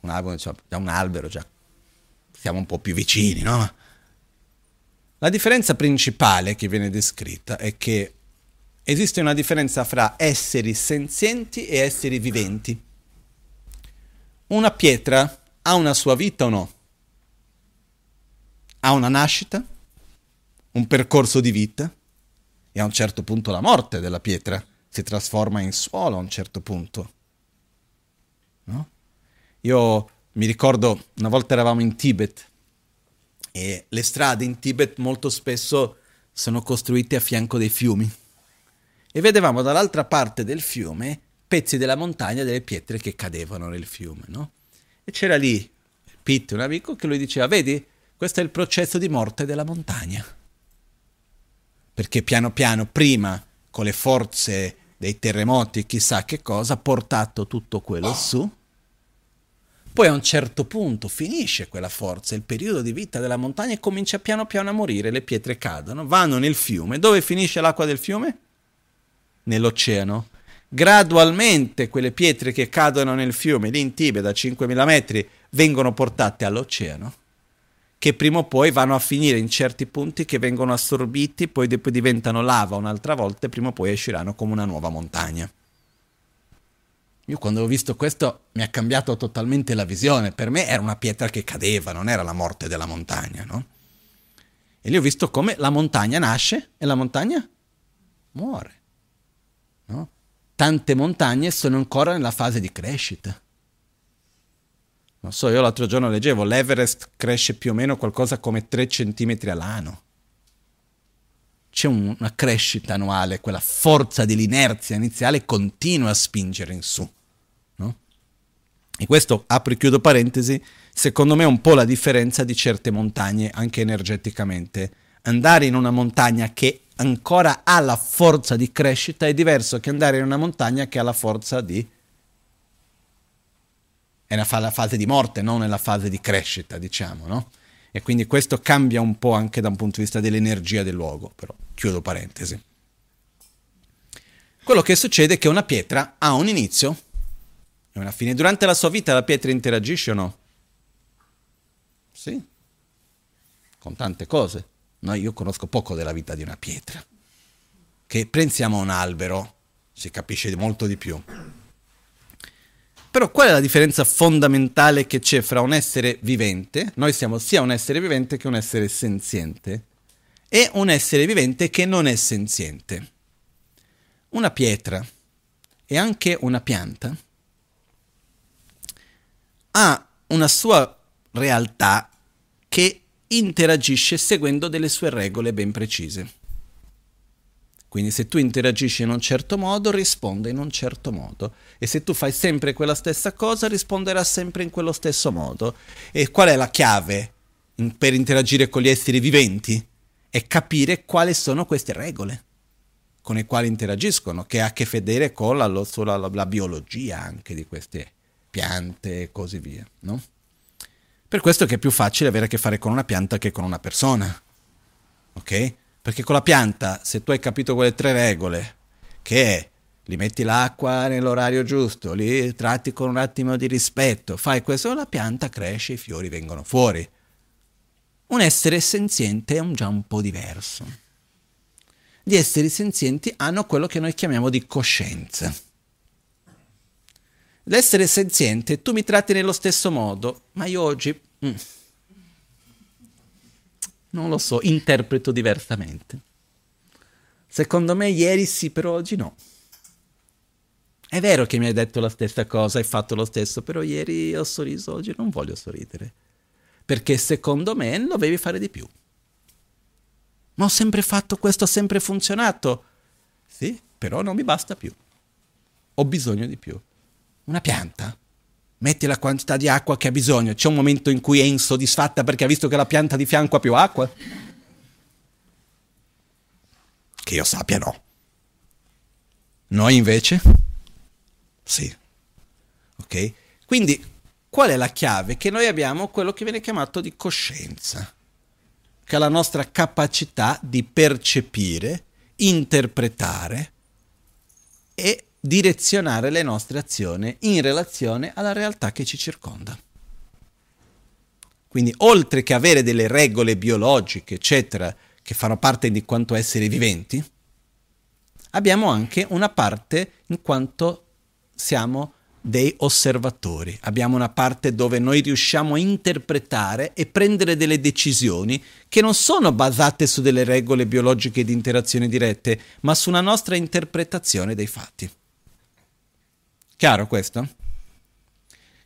Un albero, cioè, già un albero, già siamo un po' più vicini, no? La differenza principale che viene descritta è che esiste una differenza fra esseri senzienti e esseri viventi. Una pietra ha una sua vita o no? ha una nascita, un percorso di vita e a un certo punto la morte della pietra si trasforma in suolo a un certo punto. No? Io mi ricordo una volta eravamo in Tibet e le strade in Tibet molto spesso sono costruite a fianco dei fiumi e vedevamo dall'altra parte del fiume pezzi della montagna delle pietre che cadevano nel fiume, no? E c'era lì Pitt, un amico, che lui diceva, vedi, questo è il processo di morte della montagna. Perché piano piano, prima, con le forze dei terremoti, chissà che cosa, ha portato tutto quello su. Poi a un certo punto finisce quella forza, il periodo di vita della montagna e comincia piano piano a morire, le pietre cadono, vanno nel fiume. Dove finisce l'acqua del fiume? Nell'oceano. Gradualmente quelle pietre che cadono nel fiume, lì in Tibet, a 5.000 metri, vengono portate all'oceano che prima o poi vanno a finire in certi punti che vengono assorbiti, poi dopo diventano lava un'altra volta e prima o poi usciranno come una nuova montagna. Io quando ho visto questo mi ha cambiato totalmente la visione, per me era una pietra che cadeva, non era la morte della montagna, no? E lì ho visto come la montagna nasce e la montagna muore. No? Tante montagne sono ancora nella fase di crescita. Non so, io l'altro giorno leggevo, l'Everest cresce più o meno qualcosa come 3 cm all'anno. C'è un, una crescita annuale, quella forza dell'inerzia iniziale continua a spingere in su. No? E questo, apro e chiudo parentesi, secondo me è un po' la differenza di certe montagne, anche energeticamente. Andare in una montagna che ancora ha la forza di crescita è diverso che andare in una montagna che ha la forza di è nella fase di morte, non nella fase di crescita, diciamo, no? E quindi questo cambia un po' anche da un punto di vista dell'energia del luogo, però chiudo parentesi. Quello che succede è che una pietra ha un inizio e una fine. Durante la sua vita la pietra interagisce o no? Sì, con tante cose. No, io conosco poco della vita di una pietra. Che pensiamo a un albero, si capisce molto di più. Però qual è la differenza fondamentale che c'è fra un essere vivente, noi siamo sia un essere vivente che un essere senziente, e un essere vivente che non è senziente? Una pietra e anche una pianta ha una sua realtà che interagisce seguendo delle sue regole ben precise. Quindi se tu interagisci in un certo modo, risponde in un certo modo. E se tu fai sempre quella stessa cosa, risponderà sempre in quello stesso modo. E qual è la chiave in, per interagire con gli esseri viventi? È capire quali sono queste regole con le quali interagiscono, che ha a che vedere con la, la, la, la biologia anche di queste piante e così via. No? Per questo che è più facile avere a che fare con una pianta che con una persona. Ok? Perché con la pianta, se tu hai capito quelle tre regole, che è Gli metti l'acqua nell'orario giusto, li tratti con un attimo di rispetto, fai questo, la pianta cresce, i fiori vengono fuori. Un essere senziente è già un po' diverso. Gli esseri senzienti hanno quello che noi chiamiamo di coscienza. L'essere senziente, tu mi tratti nello stesso modo, ma io oggi... Mm, non lo so, interpreto diversamente. Secondo me ieri sì, però oggi no. È vero che mi hai detto la stessa cosa, hai fatto lo stesso, però ieri ho sorriso, oggi non voglio sorridere. Perché secondo me dovevi fare di più. Ma ho sempre fatto questo, ha sempre funzionato. Sì, però non mi basta più. Ho bisogno di più. Una pianta metti la quantità di acqua che ha bisogno. C'è un momento in cui è insoddisfatta perché ha visto che la pianta di fianco ha più acqua? Che io sappia no. Noi invece? Sì. Ok? Quindi qual è la chiave? Che noi abbiamo quello che viene chiamato di coscienza, che è la nostra capacità di percepire, interpretare e direzionare le nostre azioni in relazione alla realtà che ci circonda. Quindi oltre che avere delle regole biologiche, eccetera, che fanno parte di quanto essere viventi, abbiamo anche una parte in quanto siamo dei osservatori. Abbiamo una parte dove noi riusciamo a interpretare e prendere delle decisioni che non sono basate su delle regole biologiche di interazione dirette, ma su una nostra interpretazione dei fatti. Chiaro questo?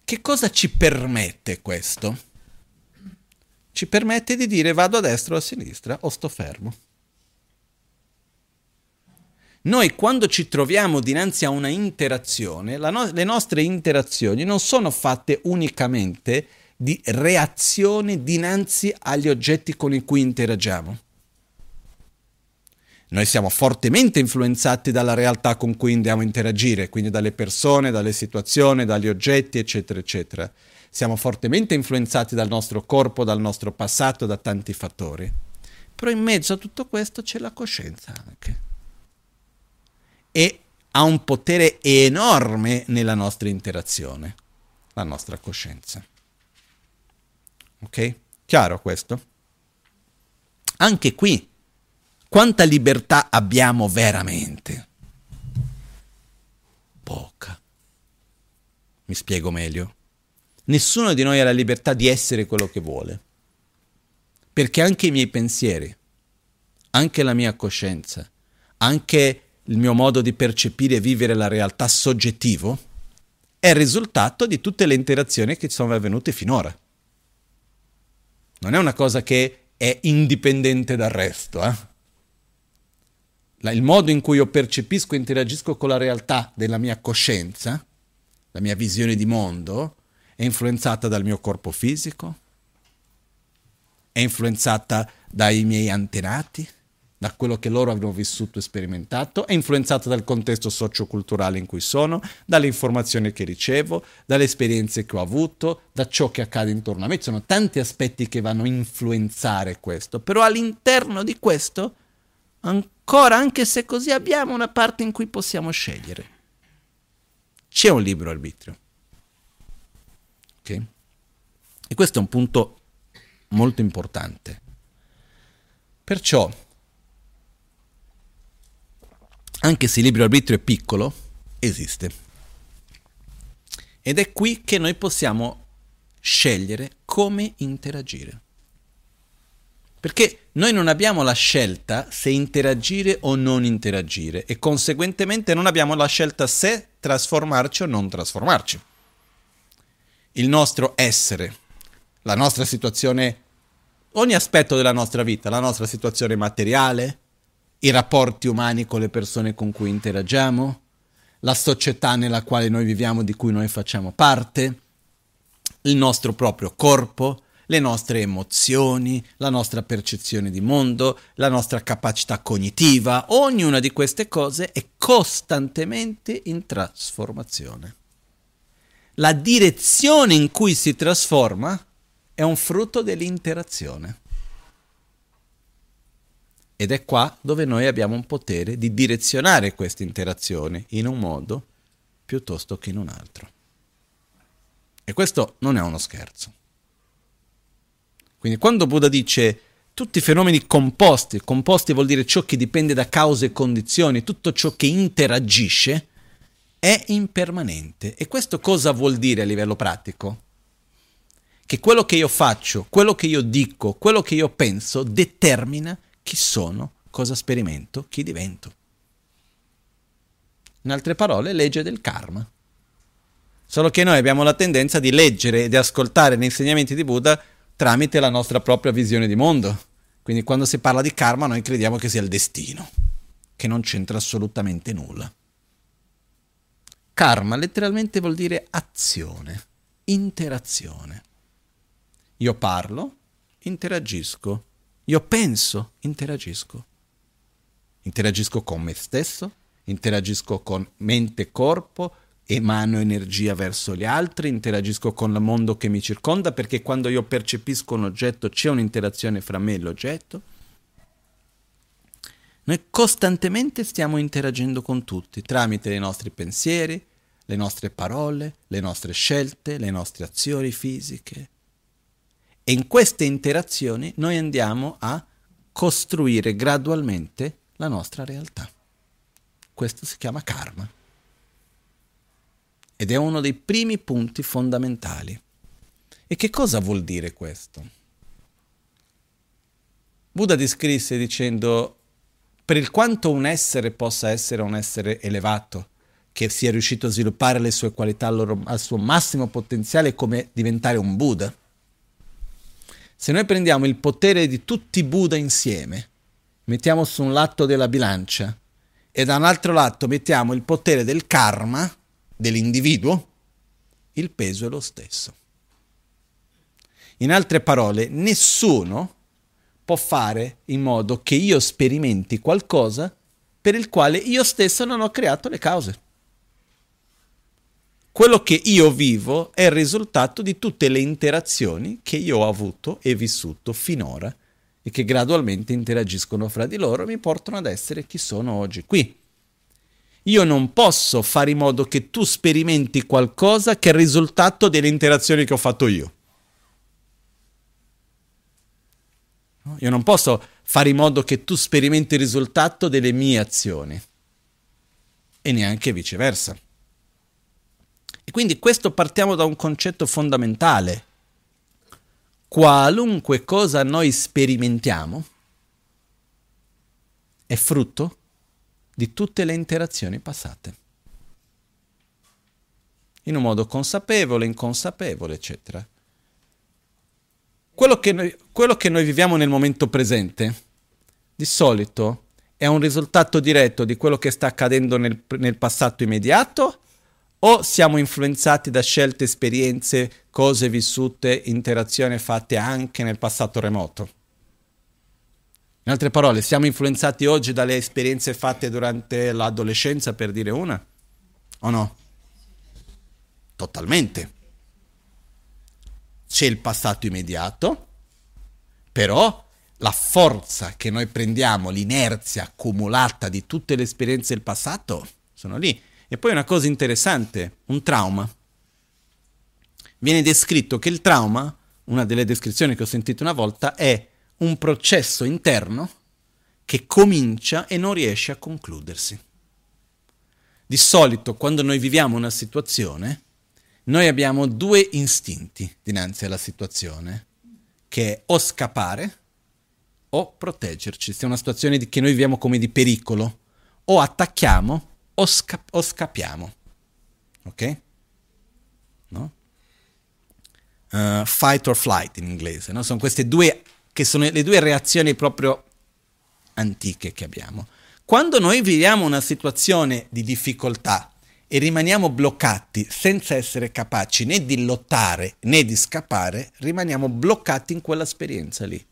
Che cosa ci permette questo? Ci permette di dire vado a destra o a sinistra o sto fermo. Noi quando ci troviamo dinanzi a una interazione, no- le nostre interazioni non sono fatte unicamente di reazione dinanzi agli oggetti con i cui interagiamo. Noi siamo fortemente influenzati dalla realtà con cui andiamo a interagire, quindi dalle persone, dalle situazioni, dagli oggetti, eccetera, eccetera. Siamo fortemente influenzati dal nostro corpo, dal nostro passato, da tanti fattori. Però in mezzo a tutto questo c'è la coscienza anche. E ha un potere enorme nella nostra interazione, la nostra coscienza. Ok? Chiaro questo? Anche qui quanta libertà abbiamo veramente? Poca. Mi spiego meglio. Nessuno di noi ha la libertà di essere quello che vuole. Perché anche i miei pensieri, anche la mia coscienza, anche il mio modo di percepire e vivere la realtà soggettivo è il risultato di tutte le interazioni che sono avvenute finora. Non è una cosa che è indipendente dal resto, eh? Il modo in cui io percepisco e interagisco con la realtà della mia coscienza, la mia visione di mondo, è influenzata dal mio corpo fisico, è influenzata dai miei antenati, da quello che loro hanno vissuto e sperimentato, è influenzata dal contesto socioculturale in cui sono, dalle informazioni che ricevo, dalle esperienze che ho avuto, da ciò che accade intorno a me. Ci sono tanti aspetti che vanno a influenzare questo, però all'interno di questo ancora, anche se così abbiamo una parte in cui possiamo scegliere. C'è un libero arbitrio. Ok? E questo è un punto molto importante. Perciò, anche se il libero arbitrio è piccolo, esiste. Ed è qui che noi possiamo scegliere come interagire. Perché noi non abbiamo la scelta se interagire o non interagire e conseguentemente non abbiamo la scelta se trasformarci o non trasformarci. Il nostro essere, la nostra situazione, ogni aspetto della nostra vita, la nostra situazione materiale, i rapporti umani con le persone con cui interagiamo, la società nella quale noi viviamo, di cui noi facciamo parte, il nostro proprio corpo, le nostre emozioni, la nostra percezione di mondo, la nostra capacità cognitiva, ognuna di queste cose è costantemente in trasformazione. La direzione in cui si trasforma è un frutto dell'interazione. Ed è qua dove noi abbiamo un potere di direzionare questa interazione in un modo piuttosto che in un altro. E questo non è uno scherzo. Quindi quando Buddha dice tutti i fenomeni composti, composti vuol dire ciò che dipende da cause e condizioni, tutto ciò che interagisce, è impermanente. E questo cosa vuol dire a livello pratico? Che quello che io faccio, quello che io dico, quello che io penso determina chi sono, cosa sperimento, chi divento. In altre parole, legge del karma. Solo che noi abbiamo la tendenza di leggere e di ascoltare gli insegnamenti di Buddha tramite la nostra propria visione di mondo. Quindi quando si parla di karma noi crediamo che sia il destino, che non c'entra assolutamente nulla. Karma letteralmente vuol dire azione, interazione. Io parlo, interagisco. Io penso, interagisco. Interagisco con me stesso, interagisco con mente e corpo, emano energia verso gli altri, interagisco con il mondo che mi circonda, perché quando io percepisco un oggetto c'è un'interazione fra me e l'oggetto. Noi costantemente stiamo interagendo con tutti tramite i nostri pensieri, le nostre parole, le nostre scelte, le nostre azioni fisiche. E in queste interazioni noi andiamo a costruire gradualmente la nostra realtà. Questo si chiama karma. Ed è uno dei primi punti fondamentali. E che cosa vuol dire questo? Buddha descrisse dicendo, per il quanto un essere possa essere un essere elevato, che sia riuscito a sviluppare le sue qualità al, loro, al suo massimo potenziale come diventare un Buddha, se noi prendiamo il potere di tutti i Buddha insieme, mettiamo su un lato della bilancia e da un altro lato mettiamo il potere del karma dell'individuo, il peso è lo stesso. In altre parole, nessuno può fare in modo che io sperimenti qualcosa per il quale io stesso non ho creato le cause. Quello che io vivo è il risultato di tutte le interazioni che io ho avuto e vissuto finora e che gradualmente interagiscono fra di loro e mi portano ad essere chi sono oggi qui. Io non posso fare in modo che tu sperimenti qualcosa che è il risultato delle interazioni che ho fatto io. Io non posso fare in modo che tu sperimenti il risultato delle mie azioni e neanche viceversa. E quindi questo partiamo da un concetto fondamentale. Qualunque cosa noi sperimentiamo è frutto di tutte le interazioni passate. In un modo consapevole, inconsapevole, eccetera. Quello che, noi, quello che noi viviamo nel momento presente, di solito, è un risultato diretto di quello che sta accadendo nel, nel passato immediato o siamo influenzati da scelte, esperienze, cose vissute, interazioni fatte anche nel passato remoto. In altre parole, siamo influenzati oggi dalle esperienze fatte durante l'adolescenza, per dire una? O no? Totalmente. C'è il passato immediato, però la forza che noi prendiamo, l'inerzia accumulata di tutte le esperienze del passato, sono lì. E poi una cosa interessante, un trauma. Viene descritto che il trauma, una delle descrizioni che ho sentito una volta, è un processo interno che comincia e non riesce a concludersi. Di solito quando noi viviamo una situazione, noi abbiamo due istinti dinanzi alla situazione, che è o scappare o proteggerci. Se è una situazione che noi viviamo come di pericolo, o attacchiamo o, sca- o scappiamo. Ok? No? Uh, fight or flight in inglese, no? Sono queste due che sono le due reazioni proprio antiche che abbiamo. Quando noi viviamo una situazione di difficoltà e rimaniamo bloccati senza essere capaci né di lottare né di scappare, rimaniamo bloccati in quell'esperienza lì.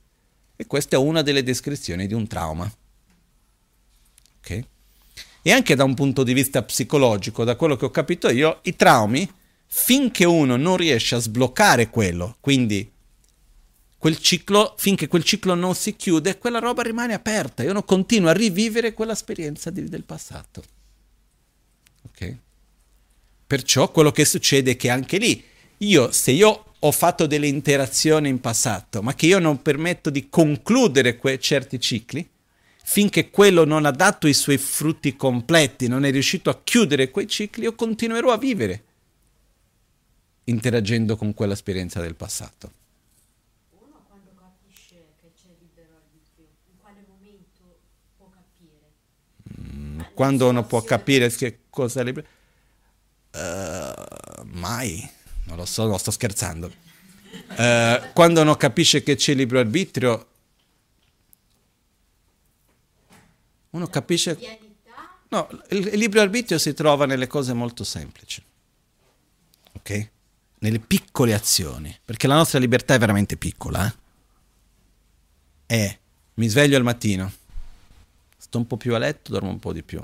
E questa è una delle descrizioni di un trauma. Ok? E anche da un punto di vista psicologico, da quello che ho capito io, i traumi, finché uno non riesce a sbloccare quello, quindi quel ciclo, finché quel ciclo non si chiude, quella roba rimane aperta. Io non continuo a rivivere quell'esperienza di, del passato. Ok? Perciò quello che succede è che anche lì, io, se io ho fatto delle interazioni in passato, ma che io non permetto di concludere que- certi cicli, finché quello non ha dato i suoi frutti completi, non è riuscito a chiudere quei cicli, io continuerò a vivere interagendo con quell'esperienza del passato. Uno quando capisce che c'è libero arbitrio, in quale momento può capire? Mm, quando uno può capire che cosa è libero? Uh, mai, non lo so, no, sto scherzando. Uh, quando uno capisce che c'è libero arbitrio, uno capisce... No, il libero arbitrio si trova nelle cose molto semplici. Ok? Nelle piccole azioni. Perché la nostra libertà è veramente piccola. Eh? È, mi sveglio al mattino, sto un po' più a letto, dormo un po' di più.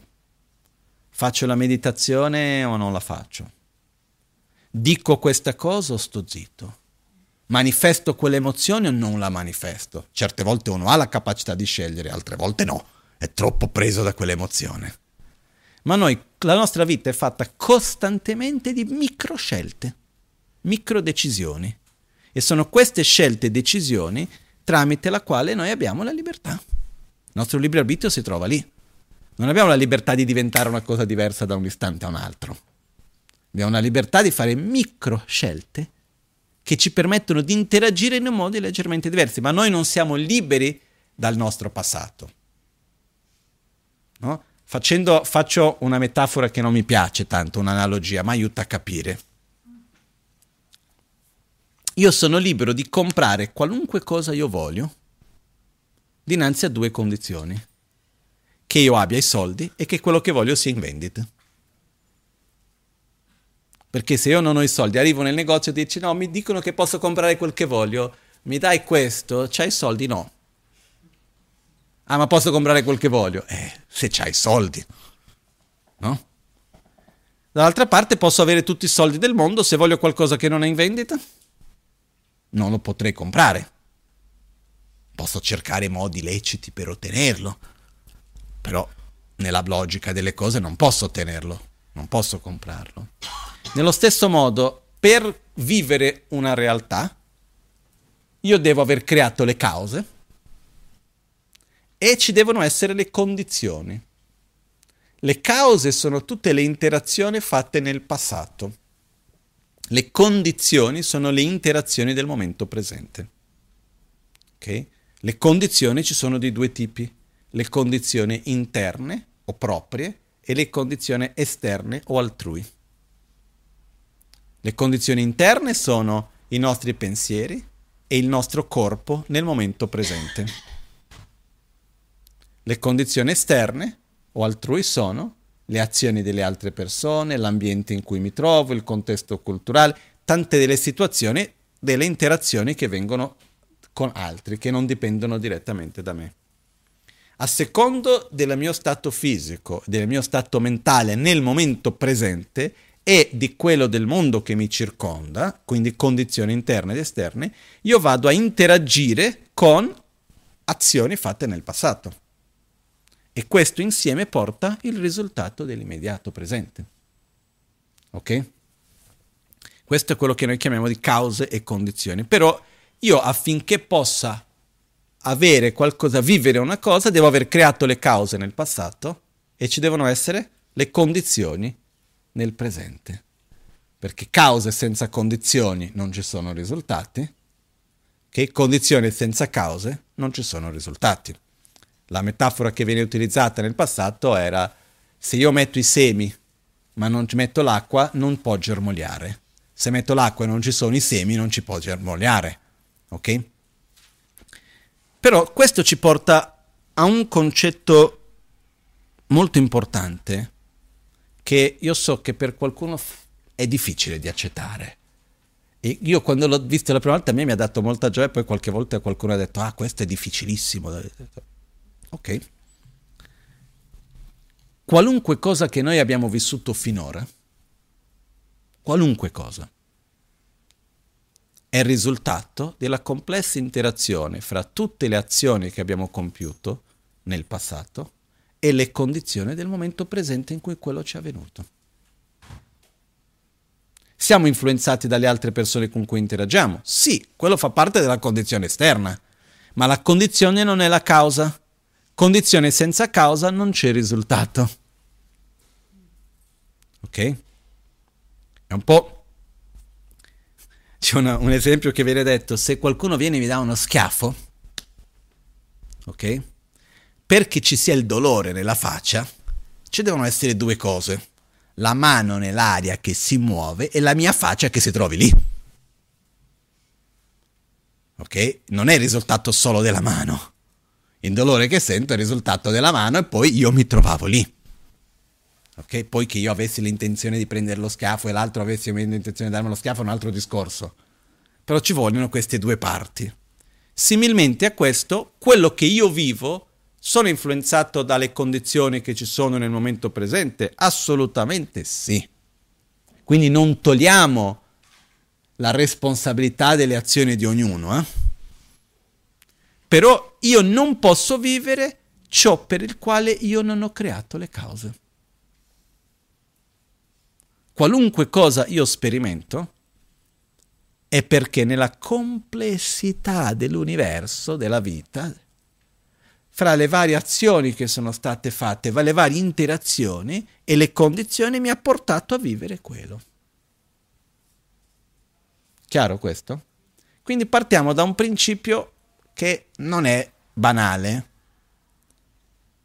Faccio la meditazione o non la faccio? Dico questa cosa o sto zitto? Manifesto quell'emozione o non la manifesto? Certe volte uno ha la capacità di scegliere, altre volte no, è troppo preso da quell'emozione. Ma noi, la nostra vita è fatta costantemente di micro scelte, micro decisioni. E sono queste scelte e decisioni tramite la quale noi abbiamo la libertà. Nostro libero arbitrio si trova lì. Non abbiamo la libertà di diventare una cosa diversa da un istante a un altro. Abbiamo la libertà di fare micro scelte che ci permettono di interagire in modi leggermente diversi, ma noi non siamo liberi dal nostro passato. No? Facendo, faccio una metafora che non mi piace tanto, un'analogia, ma aiuta a capire. Io sono libero di comprare qualunque cosa io voglio dinanzi a due condizioni che io abbia i soldi e che quello che voglio sia in vendita. Perché se io non ho i soldi, arrivo nel negozio e dici no, mi dicono che posso comprare quel che voglio, mi dai questo, c'hai i soldi? No. Ah, ma posso comprare quel che voglio? Eh, se c'hai i soldi. No? Dall'altra parte posso avere tutti i soldi del mondo, se voglio qualcosa che non è in vendita, non lo potrei comprare. Posso cercare modi leciti per ottenerlo, però nella logica delle cose non posso ottenerlo, non posso comprarlo. Nello stesso modo, per vivere una realtà, io devo aver creato le cause e ci devono essere le condizioni. Le cause sono tutte le interazioni fatte nel passato. Le condizioni sono le interazioni del momento presente. Okay? Le condizioni ci sono di due tipi le condizioni interne o proprie e le condizioni esterne o altrui. Le condizioni interne sono i nostri pensieri e il nostro corpo nel momento presente. Le condizioni esterne o altrui sono le azioni delle altre persone, l'ambiente in cui mi trovo, il contesto culturale, tante delle situazioni, delle interazioni che vengono con altri, che non dipendono direttamente da me a secondo del mio stato fisico, del mio stato mentale nel momento presente e di quello del mondo che mi circonda, quindi condizioni interne ed esterne, io vado a interagire con azioni fatte nel passato. E questo insieme porta il risultato dell'immediato presente. Ok? Questo è quello che noi chiamiamo di cause e condizioni. Però io affinché possa avere qualcosa, vivere una cosa, devo aver creato le cause nel passato e ci devono essere le condizioni nel presente. Perché cause senza condizioni non ci sono risultati, che condizioni senza cause non ci sono risultati. La metafora che viene utilizzata nel passato era se io metto i semi ma non ci metto l'acqua non può germogliare. Se metto l'acqua e non ci sono i semi non ci può germogliare. Ok? Però questo ci porta a un concetto molto importante che io so che per qualcuno è difficile di accettare. E io quando l'ho visto la prima volta a me mi ha dato molta gioia, poi qualche volta qualcuno ha detto ah questo è difficilissimo. Ok. Qualunque cosa che noi abbiamo vissuto finora, qualunque cosa, è il risultato della complessa interazione fra tutte le azioni che abbiamo compiuto nel passato e le condizioni del momento presente in cui quello ci è avvenuto. Siamo influenzati dalle altre persone con cui interagiamo? Sì, quello fa parte della condizione esterna, ma la condizione non è la causa. Condizione senza causa non c'è risultato. Ok? È un po' C'è una, un esempio che viene detto, se qualcuno viene e mi dà uno schiaffo, ok? Perché ci sia il dolore nella faccia, ci devono essere due cose. La mano nell'aria che si muove e la mia faccia che si trovi lì. Ok? Non è il risultato solo della mano. Il dolore che sento è il risultato della mano e poi io mi trovavo lì. Ok? Poi che io avessi l'intenzione di prendere lo schiaffo e l'altro avesse l'intenzione di darmi lo schiaffo è un altro discorso. Però ci vogliono queste due parti. Similmente a questo, quello che io vivo sono influenzato dalle condizioni che ci sono nel momento presente? Assolutamente sì. Quindi non togliamo la responsabilità delle azioni di ognuno. Eh? Però io non posso vivere ciò per il quale io non ho creato le cause qualunque cosa io sperimento è perché nella complessità dell'universo, della vita, fra le varie azioni che sono state fatte, le varie interazioni e le condizioni mi ha portato a vivere quello. Chiaro questo? Quindi partiamo da un principio che non è banale.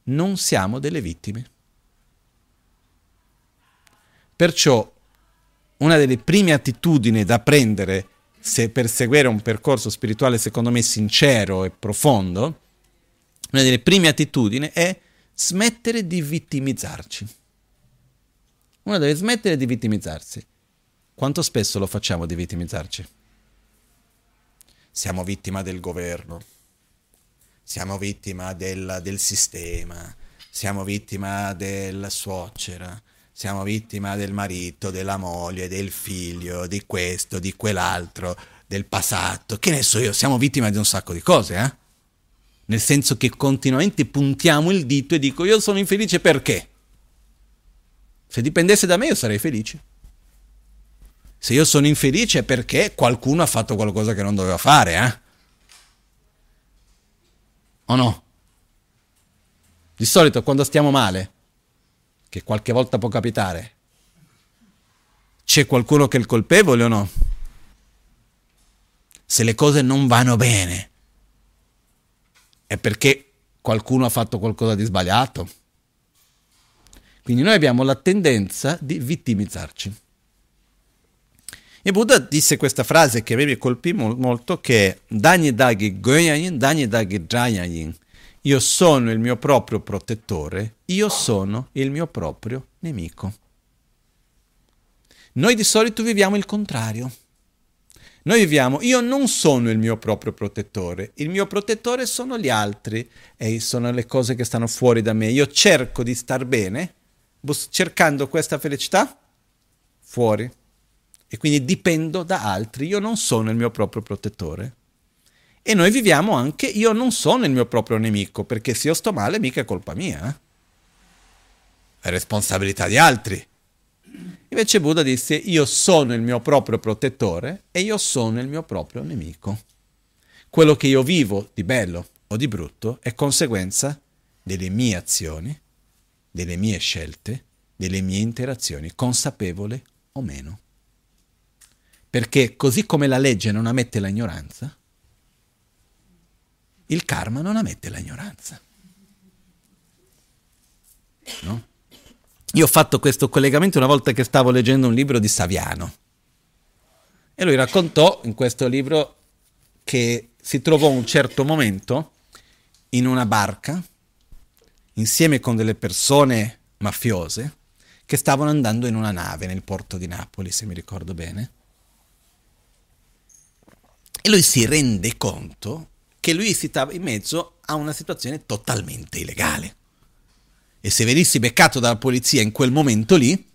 Non siamo delle vittime. Perciò una delle prime attitudini da prendere se perseguire un percorso spirituale secondo me sincero e profondo, una delle prime attitudini è smettere di vittimizzarci. Uno deve smettere di vittimizzarsi. Quanto spesso lo facciamo di vittimizzarci? Siamo vittima del governo, siamo vittima del, del sistema, siamo vittima della suocera, siamo vittima del marito, della moglie, del figlio, di questo, di quell'altro, del passato, che ne so io, siamo vittima di un sacco di cose, eh? Nel senso che continuamente puntiamo il dito e dico io sono infelice perché? Se dipendesse da me io sarei felice. Se io sono infelice è perché qualcuno ha fatto qualcosa che non doveva fare, eh? O no? Di solito quando stiamo male, che qualche volta può capitare. C'è qualcuno che è il colpevole o no? Se le cose non vanno bene, è perché qualcuno ha fatto qualcosa di sbagliato. Quindi noi abbiamo la tendenza di vittimizzarci. E Buddha disse questa frase che a me mi colpì molto, che Dagni dagi goyayin, dagni dagi jayayin. Io sono il mio proprio protettore, io sono il mio proprio nemico. Noi di solito viviamo il contrario. Noi viviamo, io non sono il mio proprio protettore, il mio protettore sono gli altri e sono le cose che stanno fuori da me. Io cerco di star bene, cercando questa felicità fuori. E quindi dipendo da altri, io non sono il mio proprio protettore. E noi viviamo anche, io non sono il mio proprio nemico, perché se io sto male mica è colpa mia. Eh? È responsabilità di altri. Invece Buddha disse, io sono il mio proprio protettore e io sono il mio proprio nemico. Quello che io vivo di bello o di brutto è conseguenza delle mie azioni, delle mie scelte, delle mie interazioni, consapevole o meno. Perché così come la legge non ammette l'ignoranza, il karma non ammette l'ignoranza. No? Io ho fatto questo collegamento una volta che stavo leggendo un libro di Saviano e lui raccontò in questo libro che si trovò un certo momento in una barca insieme con delle persone mafiose che stavano andando in una nave nel porto di Napoli, se mi ricordo bene. E lui si rende conto che lui si trova in mezzo a una situazione totalmente illegale. E se venissi beccato dalla polizia in quel momento lì,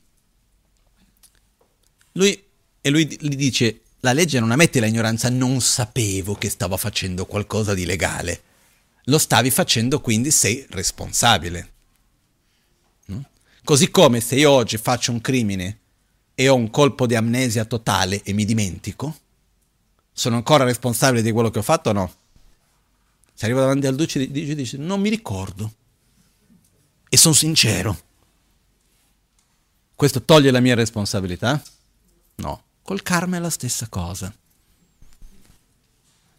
lui, e lui gli dice, la legge non ammette l'ignoranza, non sapevo che stavo facendo qualcosa di legale. Lo stavi facendo, quindi sei responsabile. No? Così come se io oggi faccio un crimine e ho un colpo di amnesia totale e mi dimentico, sono ancora responsabile di quello che ho fatto o no? Se arrivo davanti al giudice e dice non mi ricordo e sono sincero. Questo toglie la mia responsabilità? No, col karma è la stessa cosa.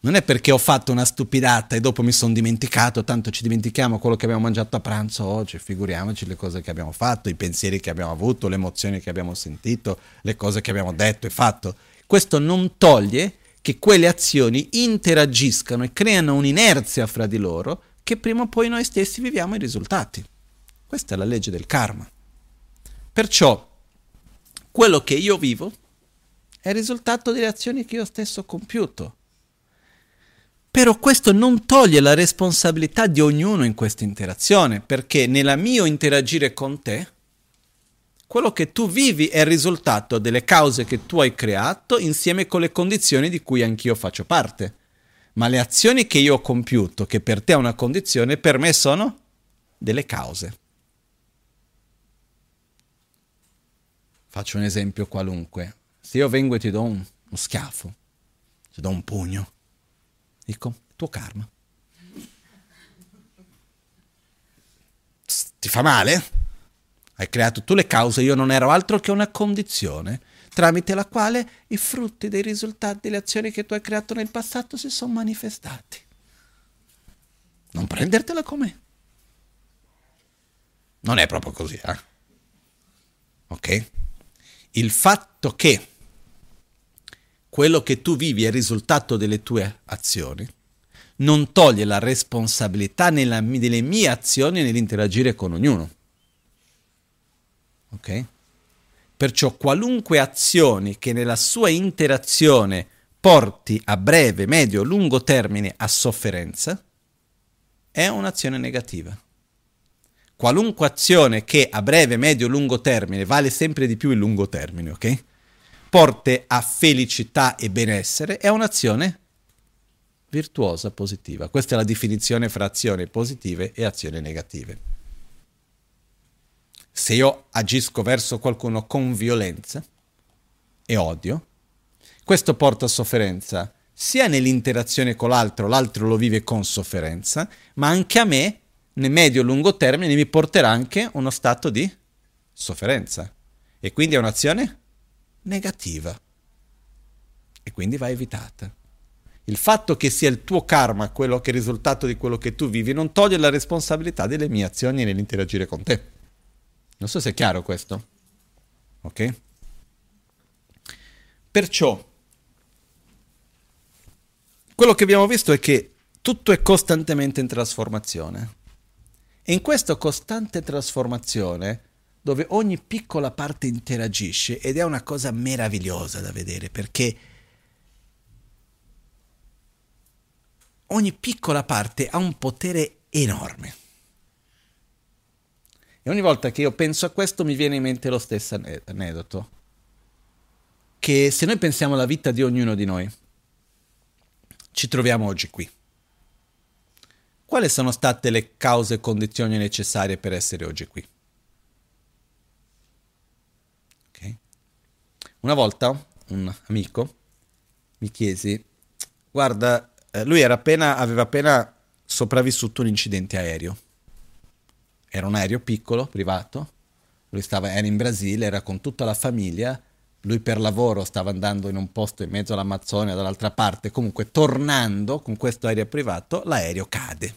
Non è perché ho fatto una stupidata e dopo mi sono dimenticato, tanto ci dimentichiamo quello che abbiamo mangiato a pranzo oggi, figuriamoci le cose che abbiamo fatto, i pensieri che abbiamo avuto, le emozioni che abbiamo sentito, le cose che abbiamo detto e fatto. Questo non toglie che quelle azioni interagiscano e creano un'inerzia fra di loro che prima o poi noi stessi viviamo i risultati. Questa è la legge del karma. Perciò quello che io vivo è il risultato delle azioni che io stesso ho compiuto. Però questo non toglie la responsabilità di ognuno in questa interazione, perché nella mio interagire con te, quello che tu vivi è il risultato delle cause che tu hai creato insieme con le condizioni di cui anch'io faccio parte. Ma le azioni che io ho compiuto, che per te è una condizione, per me sono delle cause. Faccio un esempio qualunque. Se io vengo e ti do un, uno schiaffo, ti do un pugno, dico, tuo karma. Ti fa male? Hai creato tu le cause, io non ero altro che una condizione tramite la quale i frutti dei risultati delle azioni che tu hai creato nel passato si sono manifestati. Non prendertela come. Non è proprio così, eh? Ok? il fatto che quello che tu vivi è il risultato delle tue azioni, non toglie la responsabilità nella, delle mie azioni nell'interagire con ognuno. Ok? Perciò qualunque azione che nella sua interazione porti a breve, medio, lungo termine a sofferenza, è un'azione negativa qualunque azione che a breve, medio, lungo termine vale sempre di più il lungo termine, ok? Porte a felicità e benessere, è un'azione virtuosa, positiva. Questa è la definizione fra azioni positive e azioni negative. Se io agisco verso qualcuno con violenza e odio, questo porta a sofferenza sia nell'interazione con l'altro, l'altro lo vive con sofferenza, ma anche a me nel medio-lungo termine mi porterà anche uno stato di sofferenza. E quindi è un'azione negativa. E quindi va evitata. Il fatto che sia il tuo karma quello che è il risultato di quello che tu vivi non toglie la responsabilità delle mie azioni nell'interagire con te. Non so se è chiaro questo. Ok? Perciò, quello che abbiamo visto è che tutto è costantemente in trasformazione. E in questa costante trasformazione, dove ogni piccola parte interagisce, ed è una cosa meravigliosa da vedere, perché ogni piccola parte ha un potere enorme. E ogni volta che io penso a questo mi viene in mente lo stesso aneddoto, che se noi pensiamo alla vita di ognuno di noi, ci troviamo oggi qui. Quali sono state le cause e condizioni necessarie per essere oggi qui? Okay. Una volta un amico mi chiese, guarda, eh, lui appena, aveva appena sopravvissuto un incidente aereo. Era un aereo piccolo, privato, lui stava, era in Brasile, era con tutta la famiglia, lui per lavoro stava andando in un posto in mezzo all'Amazzonia dall'altra parte, comunque tornando con questo aereo privato l'aereo cade.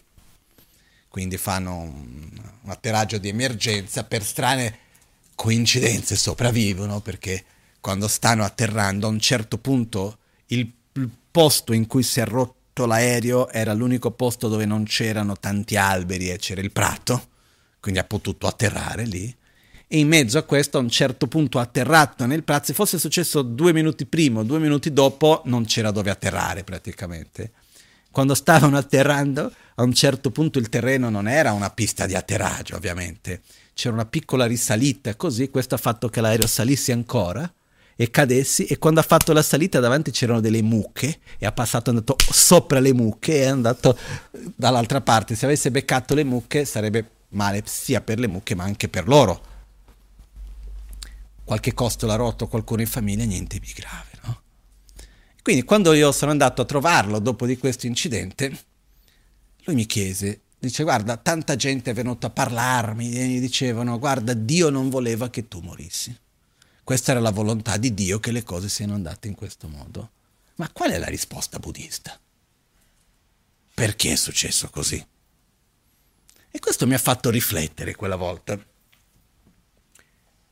Quindi fanno un, un atterraggio di emergenza, per strane coincidenze sopravvivono perché quando stanno atterrando a un certo punto il, il posto in cui si è rotto l'aereo era l'unico posto dove non c'erano tanti alberi e c'era il prato, quindi ha potuto atterrare lì. E in mezzo a questo a un certo punto atterrato nel prato, se fosse successo due minuti prima o due minuti dopo non c'era dove atterrare praticamente. Quando stavano atterrando, a un certo punto il terreno non era una pista di atterraggio ovviamente, c'era una piccola risalita così, questo ha fatto che l'aereo salisse ancora e cadessi e quando ha fatto la salita davanti c'erano delle mucche e ha passato è andato sopra le mucche e è andato dall'altra parte. Se avesse beccato le mucche sarebbe male sia per le mucche ma anche per loro qualche costola rotto qualcuno in famiglia niente di grave no? quindi quando io sono andato a trovarlo dopo di questo incidente lui mi chiese dice guarda tanta gente è venuta a parlarmi e mi dicevano guarda Dio non voleva che tu morissi questa era la volontà di Dio che le cose siano andate in questo modo. Ma qual è la risposta buddista? Perché è successo così? E questo mi ha fatto riflettere quella volta.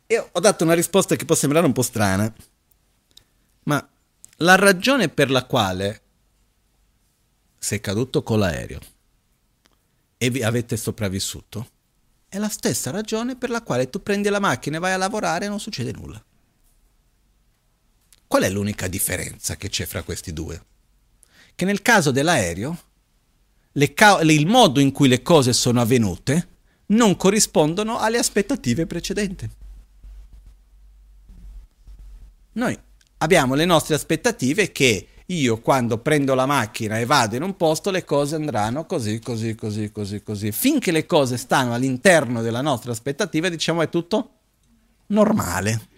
E ho dato una risposta che può sembrare un po' strana, ma la ragione per la quale sei caduto con l'aereo e vi avete sopravvissuto è la stessa ragione per la quale tu prendi la macchina e vai a lavorare e non succede nulla. Qual è l'unica differenza che c'è fra questi due? Che nel caso dell'aereo, ca- il modo in cui le cose sono avvenute non corrispondono alle aspettative precedenti. Noi abbiamo le nostre aspettative che io quando prendo la macchina e vado in un posto le cose andranno così, così, così, così, così. Finché le cose stanno all'interno della nostra aspettativa, diciamo è tutto normale.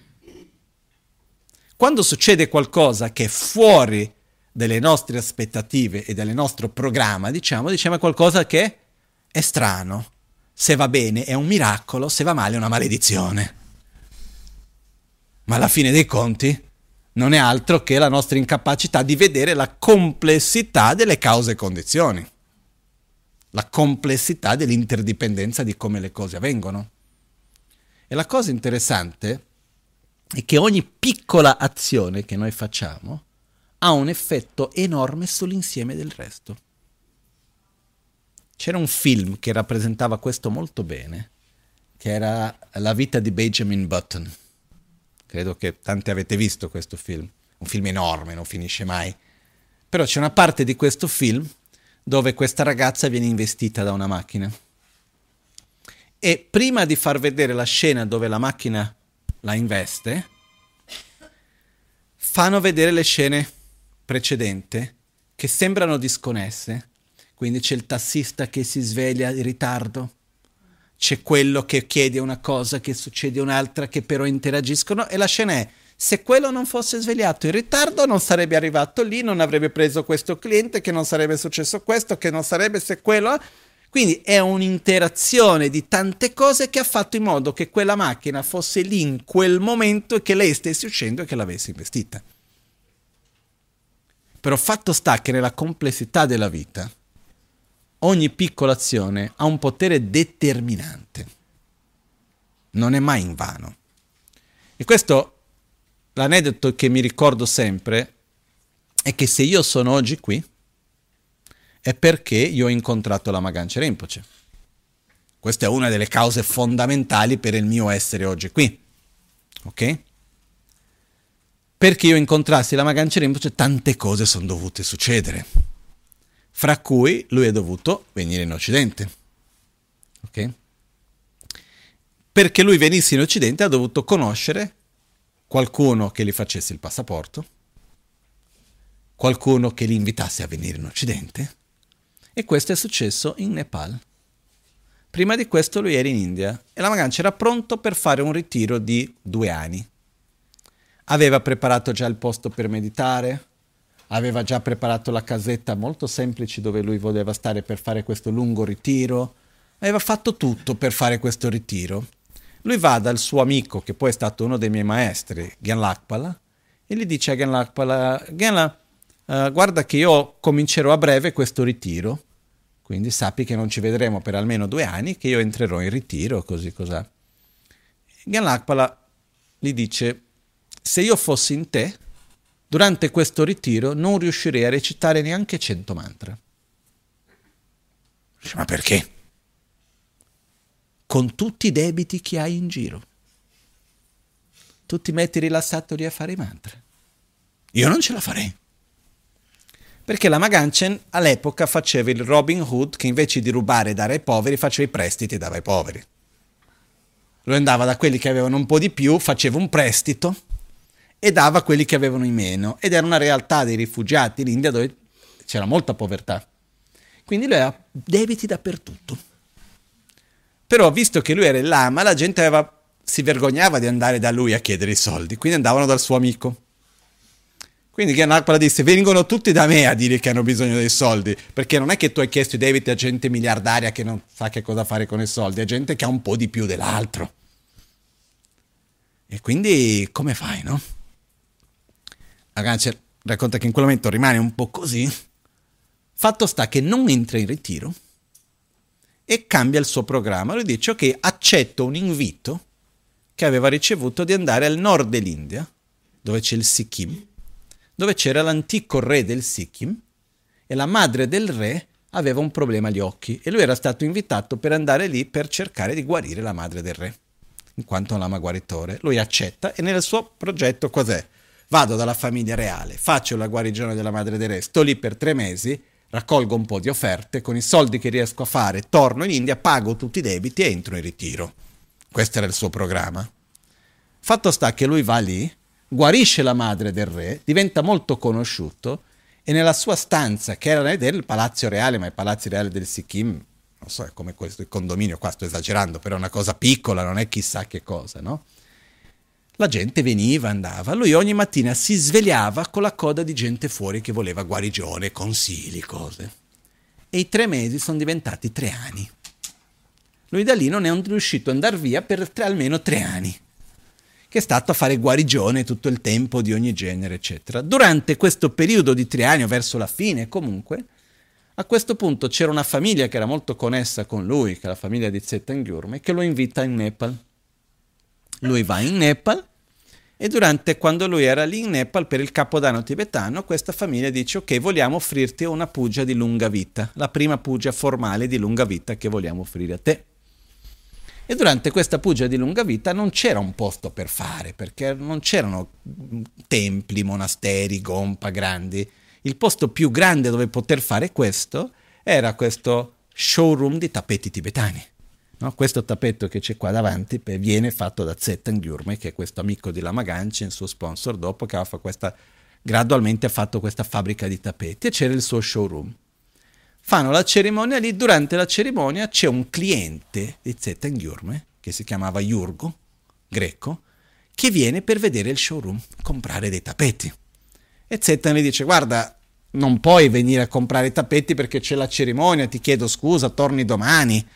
Quando succede qualcosa che è fuori delle nostre aspettative e del nostro programma, diciamo, diciamo qualcosa che è strano. Se va bene è un miracolo, se va male è una maledizione. Ma alla fine dei conti non è altro che la nostra incapacità di vedere la complessità delle cause e condizioni, la complessità dell'interdipendenza di come le cose avvengono. E la cosa interessante è che ogni piccola azione che noi facciamo ha un effetto enorme sull'insieme del resto. C'era un film che rappresentava questo molto bene, che era La vita di Benjamin Button Credo che tanti avete visto questo film. Un film enorme, non finisce mai. Però c'è una parte di questo film dove questa ragazza viene investita da una macchina. E prima di far vedere la scena dove la macchina la investe, fanno vedere le scene precedenti che sembrano disconnesse. Quindi c'è il tassista che si sveglia in ritardo, c'è quello che chiede una cosa, che succede un'altra, che però interagiscono e la scena è se quello non fosse svegliato in ritardo non sarebbe arrivato lì, non avrebbe preso questo cliente, che non sarebbe successo questo, che non sarebbe se quello... Quindi è un'interazione di tante cose che ha fatto in modo che quella macchina fosse lì in quel momento e che lei stesse uscendo e che l'avesse investita. Però fatto sta che nella complessità della vita, ogni piccola azione ha un potere determinante. Non è mai in vano. E questo, l'aneddoto che mi ricordo sempre, è che se io sono oggi qui, è perché io ho incontrato la Magancia Rinpoche. Questa è una delle cause fondamentali per il mio essere oggi qui. Ok? Perché io incontrassi la Magancia Rinpoche, tante cose sono dovute succedere fra cui lui è dovuto venire in Occidente. Ok? Perché lui venisse in Occidente ha dovuto conoscere qualcuno che gli facesse il passaporto, qualcuno che li invitasse a venire in Occidente, e questo è successo in Nepal. Prima di questo lui era in India e la Magancia era pronto per fare un ritiro di due anni. Aveva preparato già il posto per meditare, aveva già preparato la casetta molto semplice dove lui voleva stare per fare questo lungo ritiro, aveva fatto tutto per fare questo ritiro. Lui va dal suo amico, che poi è stato uno dei miei maestri, Gyan Lakpala, e gli dice a Gyan Lakpala, Gyan, uh, guarda che io comincerò a breve questo ritiro, quindi sappi che non ci vedremo per almeno due anni, che io entrerò in ritiro, così cos'è. Gyan Lakpala gli dice, se io fossi in te, durante questo ritiro non riuscirei a recitare neanche 100 mantra. Ma perché? Con tutti i debiti che hai in giro. Tu ti metti rilassato lì a fare i mantra. Io non ce la farei. Perché la Maganchen all'epoca faceva il Robin Hood che invece di rubare e dare ai poveri faceva i prestiti e dava ai poveri. Lui andava da quelli che avevano un po' di più, faceva un prestito e dava a quelli che avevano in meno. Ed era una realtà dei rifugiati in India dove c'era molta povertà. Quindi lui aveva debiti dappertutto. Però visto che lui era il lama, la gente aveva, si vergognava di andare da lui a chiedere i soldi, quindi andavano dal suo amico. Quindi Ganapala disse, vengono tutti da me a dire che hanno bisogno dei soldi, perché non è che tu hai chiesto i debiti a gente miliardaria che non sa che cosa fare con i soldi, a gente che ha un po' di più dell'altro. E quindi come fai, no? Ragazzi, racconta che in quel momento rimane un po' così. Fatto sta che non entra in ritiro e cambia il suo programma. Lui dice, ok, accetto un invito che aveva ricevuto di andare al nord dell'India, dove c'è il Sikkim, dove c'era l'antico re del Sikkim e la madre del re aveva un problema agli occhi e lui era stato invitato per andare lì per cercare di guarire la madre del re, in quanto lama guaritore. Lui accetta e nel suo progetto cos'è? Vado dalla famiglia reale, faccio la guarigione della madre re, sto lì per tre mesi, raccolgo un po' di offerte, con i soldi che riesco a fare torno in India, pago tutti i debiti e entro in ritiro. Questo era il suo programma. Fatto sta che lui va lì, guarisce la madre del re, diventa molto conosciuto e nella sua stanza, che era del Palazzo Reale, ma i palazzi reali del Sikkim, non so, è come questo il condominio, qua sto esagerando, però è una cosa piccola, non è chissà che cosa, no? La gente veniva, andava, lui ogni mattina si svegliava con la coda di gente fuori che voleva guarigione, consigli, cose. E i tre mesi sono diventati tre anni. Lui da lì non è riuscito ad andare via per tre, almeno tre anni che è stato a fare guarigione tutto il tempo di ogni genere, eccetera. Durante questo periodo di triennio, verso la fine comunque, a questo punto c'era una famiglia che era molto connessa con lui, che è la famiglia di Zetangyurme, che lo invita in Nepal. Lui va in Nepal e durante quando lui era lì in Nepal per il capodanno tibetano, questa famiglia dice ok, vogliamo offrirti una pugia di lunga vita, la prima pugia formale di lunga vita che vogliamo offrire a te. E durante questa pugia di lunga vita non c'era un posto per fare, perché non c'erano templi, monasteri, gompa grandi. Il posto più grande dove poter fare questo era questo showroom di tappeti tibetani. No? Questo tappeto che c'è qua davanti viene fatto da Zetan Gyurme, che è questo amico di Lama Ganchen, il suo sponsor, dopo che questa, gradualmente ha fatto questa fabbrica di tappeti e c'era il suo showroom fanno la cerimonia lì, durante la cerimonia c'è un cliente di Zetangyurme, che si chiamava Iurgo, greco, che viene per vedere il showroom, comprare dei tappeti. E Zetan gli dice, guarda, non puoi venire a comprare i tappeti perché c'è la cerimonia, ti chiedo scusa, torni domani.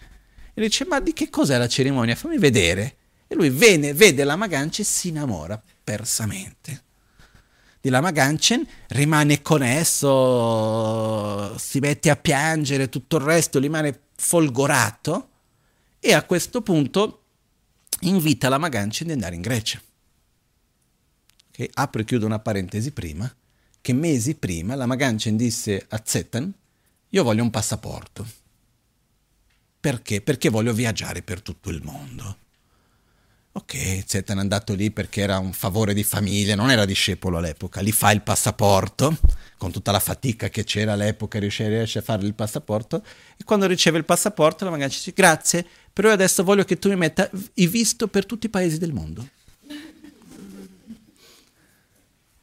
E dice, ma di che cos'è la cerimonia? Fammi vedere. E lui viene, vede la Magancia e si innamora persamente di Lama Ganchen, rimane con esso, si mette a piangere, tutto il resto rimane folgorato e a questo punto invita Lama Ganchen di andare in Grecia. Okay? Apro e chiudo una parentesi prima, che mesi prima Lama Ganchen disse a Zetan, io voglio un passaporto. Perché? Perché voglio viaggiare per tutto il mondo. Ok, Zetan è andato lì perché era un favore di famiglia, non era discepolo all'epoca, lì fa il passaporto, con tutta la fatica che c'era all'epoca, riesce a fare il passaporto, e quando riceve il passaporto la magari dice grazie, però adesso voglio che tu mi metta i visto per tutti i paesi del mondo.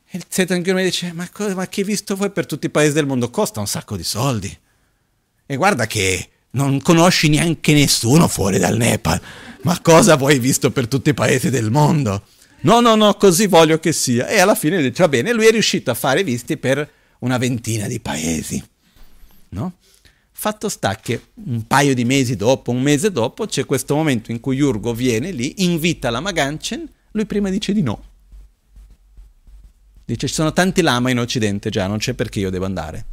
E il Zetan mi dice, ma, cosa, ma che visto vuoi per tutti i paesi del mondo? Costa un sacco di soldi. E guarda che non conosci neanche nessuno fuori dal Nepal ma cosa vuoi visto per tutti i paesi del mondo? No, no, no, così voglio che sia. E alla fine dice, va bene, lui è riuscito a fare visti per una ventina di paesi. No? Fatto sta che un paio di mesi dopo, un mese dopo, c'è questo momento in cui Jurgo viene lì, invita la Maganchen, lui prima dice di no. Dice, ci sono tanti lama in Occidente già, non c'è perché io devo andare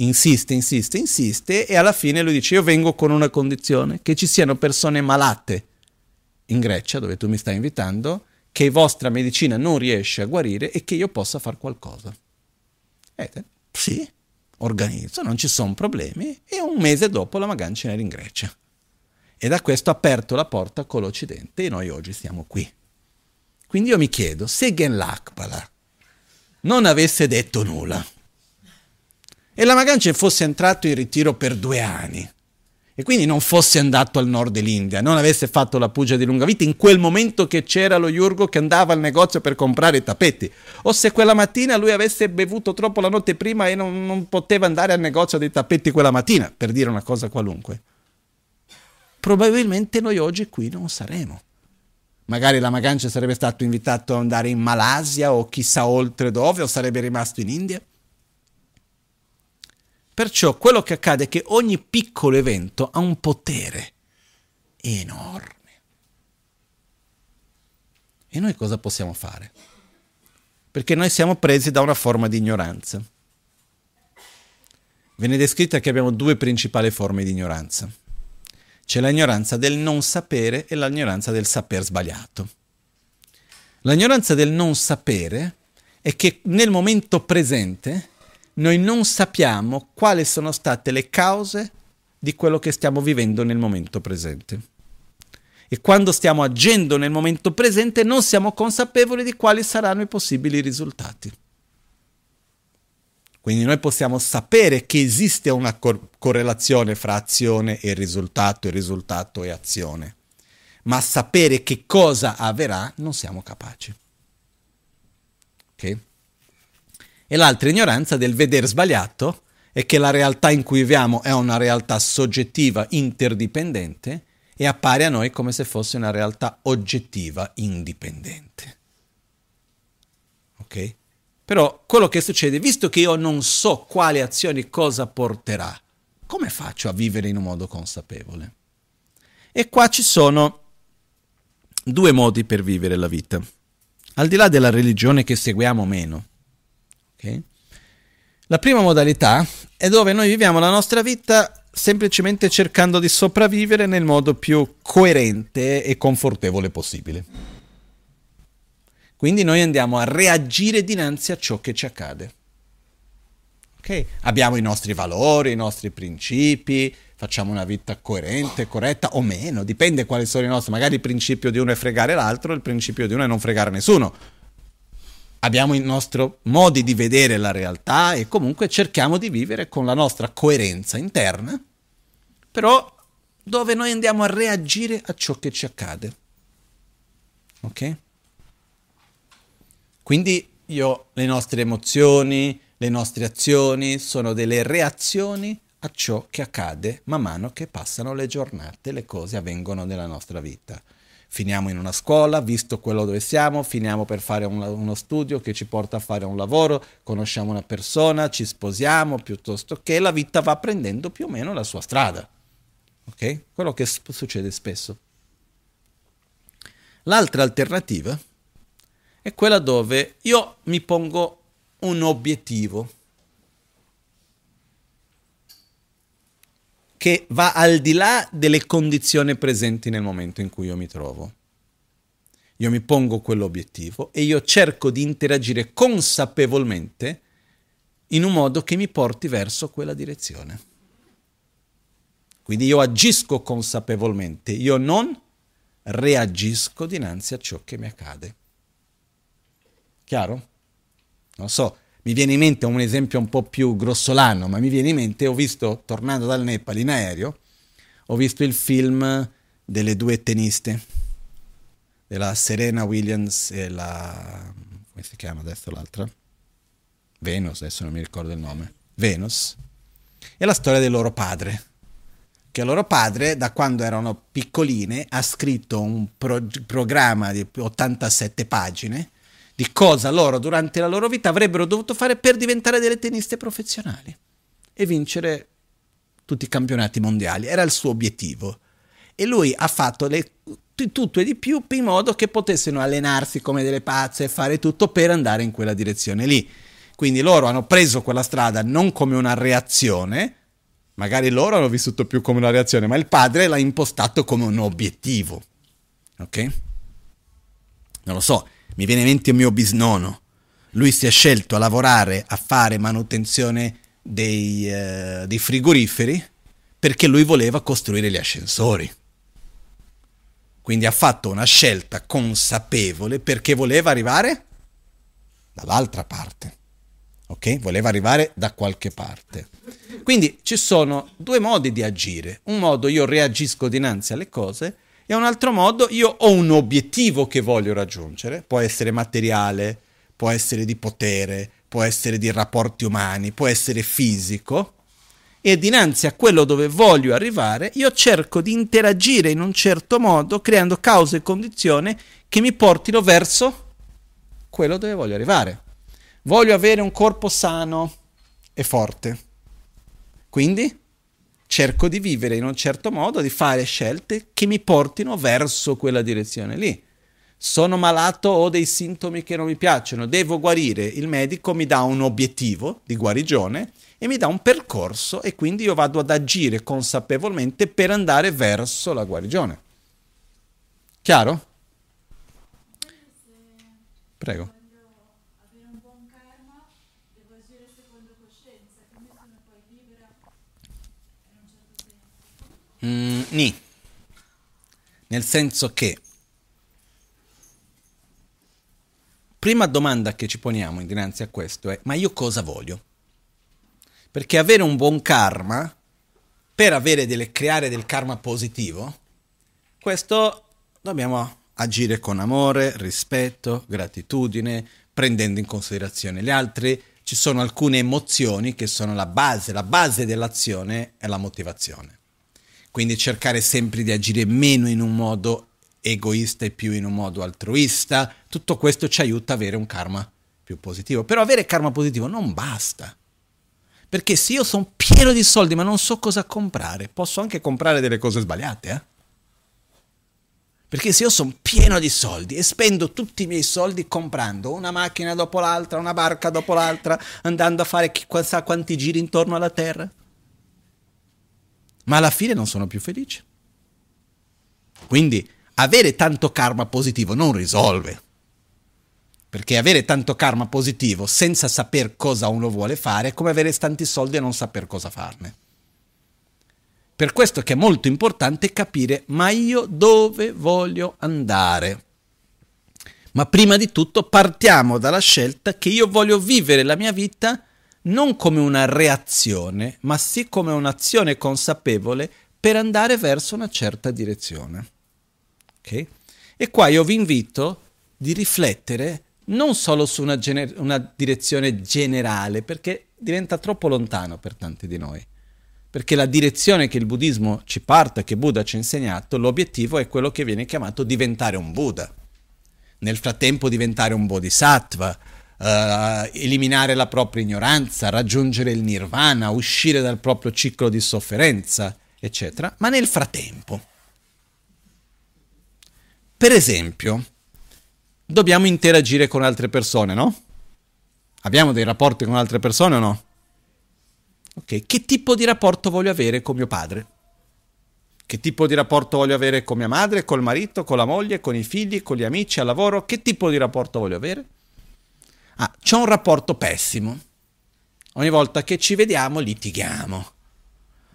insiste, insiste, insiste e alla fine lui dice io vengo con una condizione, che ci siano persone malate in Grecia, dove tu mi stai invitando, che vostra medicina non riesce a guarire e che io possa fare qualcosa. E te, sì, organizzo, non ci sono problemi e un mese dopo la Magancia era in Grecia. E da questo ha aperto la porta con l'Occidente e noi oggi siamo qui. Quindi io mi chiedo, se Gen Lakbala non avesse detto nulla, e la Magancia fosse entrato in ritiro per due anni e quindi non fosse andato al nord dell'India, non avesse fatto la pugia di lunga vita in quel momento che c'era lo Yurgo che andava al negozio per comprare i tappeti, o se quella mattina lui avesse bevuto troppo la notte prima e non, non poteva andare al negozio dei tappeti quella mattina, per dire una cosa qualunque. Probabilmente noi oggi qui non saremo. Magari la Magancia sarebbe stato invitato ad andare in Malasia o chissà oltre dove, o sarebbe rimasto in India. Perciò quello che accade è che ogni piccolo evento ha un potere enorme. E noi cosa possiamo fare? Perché noi siamo presi da una forma di ignoranza. Viene descritta che abbiamo due principali forme di ignoranza. C'è l'ignoranza del non sapere e l'ignoranza del saper sbagliato. L'ignoranza del non sapere è che nel momento presente noi non sappiamo quali sono state le cause di quello che stiamo vivendo nel momento presente. E quando stiamo agendo nel momento presente non siamo consapevoli di quali saranno i possibili risultati. Quindi noi possiamo sapere che esiste una cor- correlazione fra azione e risultato, e risultato e azione, ma sapere che cosa avverrà non siamo capaci. Ok? E l'altra ignoranza del vedere sbagliato è che la realtà in cui viviamo è una realtà soggettiva interdipendente e appare a noi come se fosse una realtà oggettiva indipendente. Ok? Però quello che succede, visto che io non so quale azione cosa porterà, come faccio a vivere in un modo consapevole? E qua ci sono due modi per vivere la vita. Al di là della religione che seguiamo meno, Okay? La prima modalità è dove noi viviamo la nostra vita semplicemente cercando di sopravvivere nel modo più coerente e confortevole possibile. Quindi noi andiamo a reagire dinanzi a ciò che ci accade. Okay? Abbiamo i nostri valori, i nostri principi, facciamo una vita coerente, corretta o meno, dipende quali sono i nostri. Magari il principio di uno è fregare l'altro, il principio di uno è non fregare nessuno abbiamo i nostri modi di vedere la realtà e comunque cerchiamo di vivere con la nostra coerenza interna, però dove noi andiamo a reagire a ciò che ci accade. Ok? Quindi io, le nostre emozioni, le nostre azioni sono delle reazioni a ciò che accade man mano che passano le giornate, le cose avvengono nella nostra vita finiamo in una scuola, visto quello dove siamo, finiamo per fare un, uno studio che ci porta a fare un lavoro, conosciamo una persona, ci sposiamo, piuttosto che la vita va prendendo più o meno la sua strada. Ok? Quello che succede spesso. L'altra alternativa è quella dove io mi pongo un obiettivo che va al di là delle condizioni presenti nel momento in cui io mi trovo. Io mi pongo quell'obiettivo e io cerco di interagire consapevolmente in un modo che mi porti verso quella direzione. Quindi io agisco consapevolmente, io non reagisco dinanzi a ciò che mi accade. Chiaro? Non so, mi viene in mente un esempio un po' più grossolano, ma mi viene in mente, ho visto, tornando dal Nepal in aereo, ho visto il film delle due tenniste, della Serena Williams e la... come si chiama adesso l'altra? Venus, adesso non mi ricordo il nome. Venus. E la storia del loro padre. Che loro padre, da quando erano piccoline, ha scritto un pro- programma di 87 pagine di cosa loro durante la loro vita avrebbero dovuto fare per diventare delle tenniste professionali e vincere tutti i campionati mondiali. Era il suo obiettivo. E lui ha fatto le, tutto e di più in modo che potessero allenarsi come delle pazze e fare tutto per andare in quella direzione lì. Quindi loro hanno preso quella strada non come una reazione, magari loro hanno vissuto più come una reazione, ma il padre l'ha impostato come un obiettivo. Ok? Non lo so, mi viene in mente il mio bisnonno. Lui si è scelto a lavorare, a fare manutenzione dei, uh, dei frigoriferi perché lui voleva costruire gli ascensori. Quindi ha fatto una scelta consapevole perché voleva arrivare dall'altra parte. Ok? Voleva arrivare da qualche parte. Quindi ci sono due modi di agire. Un modo io reagisco dinanzi alle cose e un altro modo io ho un obiettivo che voglio raggiungere. Può essere materiale, può essere di potere, può essere di rapporti umani, può essere fisico. E dinanzi a quello dove voglio arrivare, io cerco di interagire in un certo modo, creando cause e condizioni che mi portino verso quello dove voglio arrivare. Voglio avere un corpo sano e forte. Quindi cerco di vivere in un certo modo, di fare scelte che mi portino verso quella direzione lì. Sono malato, ho dei sintomi che non mi piacciono, devo guarire. Il medico mi dà un obiettivo di guarigione e mi dà un percorso e quindi io vado ad agire consapevolmente per andare verso la guarigione. Chiaro? Prego. Mm, ni. Nel senso che prima domanda che ci poniamo dinanzi a questo è ma io cosa voglio? Perché avere un buon karma, per delle, creare del karma positivo, questo dobbiamo agire con amore, rispetto, gratitudine, prendendo in considerazione gli altri. Ci sono alcune emozioni che sono la base, la base dell'azione è la motivazione. Quindi cercare sempre di agire meno in un modo egoista e più in un modo altruista, tutto questo ci aiuta ad avere un karma più positivo. Però avere karma positivo non basta. Perché se io sono pieno di soldi ma non so cosa comprare, posso anche comprare delle cose sbagliate, eh? Perché se io sono pieno di soldi e spendo tutti i miei soldi comprando una macchina dopo l'altra, una barca dopo l'altra, andando a fare chissà quanti giri intorno alla Terra, ma alla fine non sono più felice. Quindi avere tanto karma positivo non risolve. Perché avere tanto karma positivo senza saper cosa uno vuole fare è come avere tanti soldi e non saper cosa farne. Per questo che è molto importante capire, ma io dove voglio andare? Ma prima di tutto partiamo dalla scelta che io voglio vivere la mia vita non come una reazione, ma sì come un'azione consapevole per andare verso una certa direzione. Okay? E qua io vi invito di riflettere non solo su una, gener- una direzione generale, perché diventa troppo lontano per tanti di noi. Perché la direzione che il buddismo ci parte, che Buddha ci ha insegnato, l'obiettivo è quello che viene chiamato diventare un Buddha. Nel frattempo diventare un bodhisattva, uh, eliminare la propria ignoranza, raggiungere il nirvana, uscire dal proprio ciclo di sofferenza, eccetera. Ma nel frattempo, per esempio, dobbiamo interagire con altre persone, no? Abbiamo dei rapporti con altre persone o no? Ok, che tipo di rapporto voglio avere con mio padre? Che tipo di rapporto voglio avere con mia madre, col marito, con la moglie, con i figli, con gli amici, al lavoro? Che tipo di rapporto voglio avere? Ah, c'ho un rapporto pessimo. Ogni volta che ci vediamo litighiamo.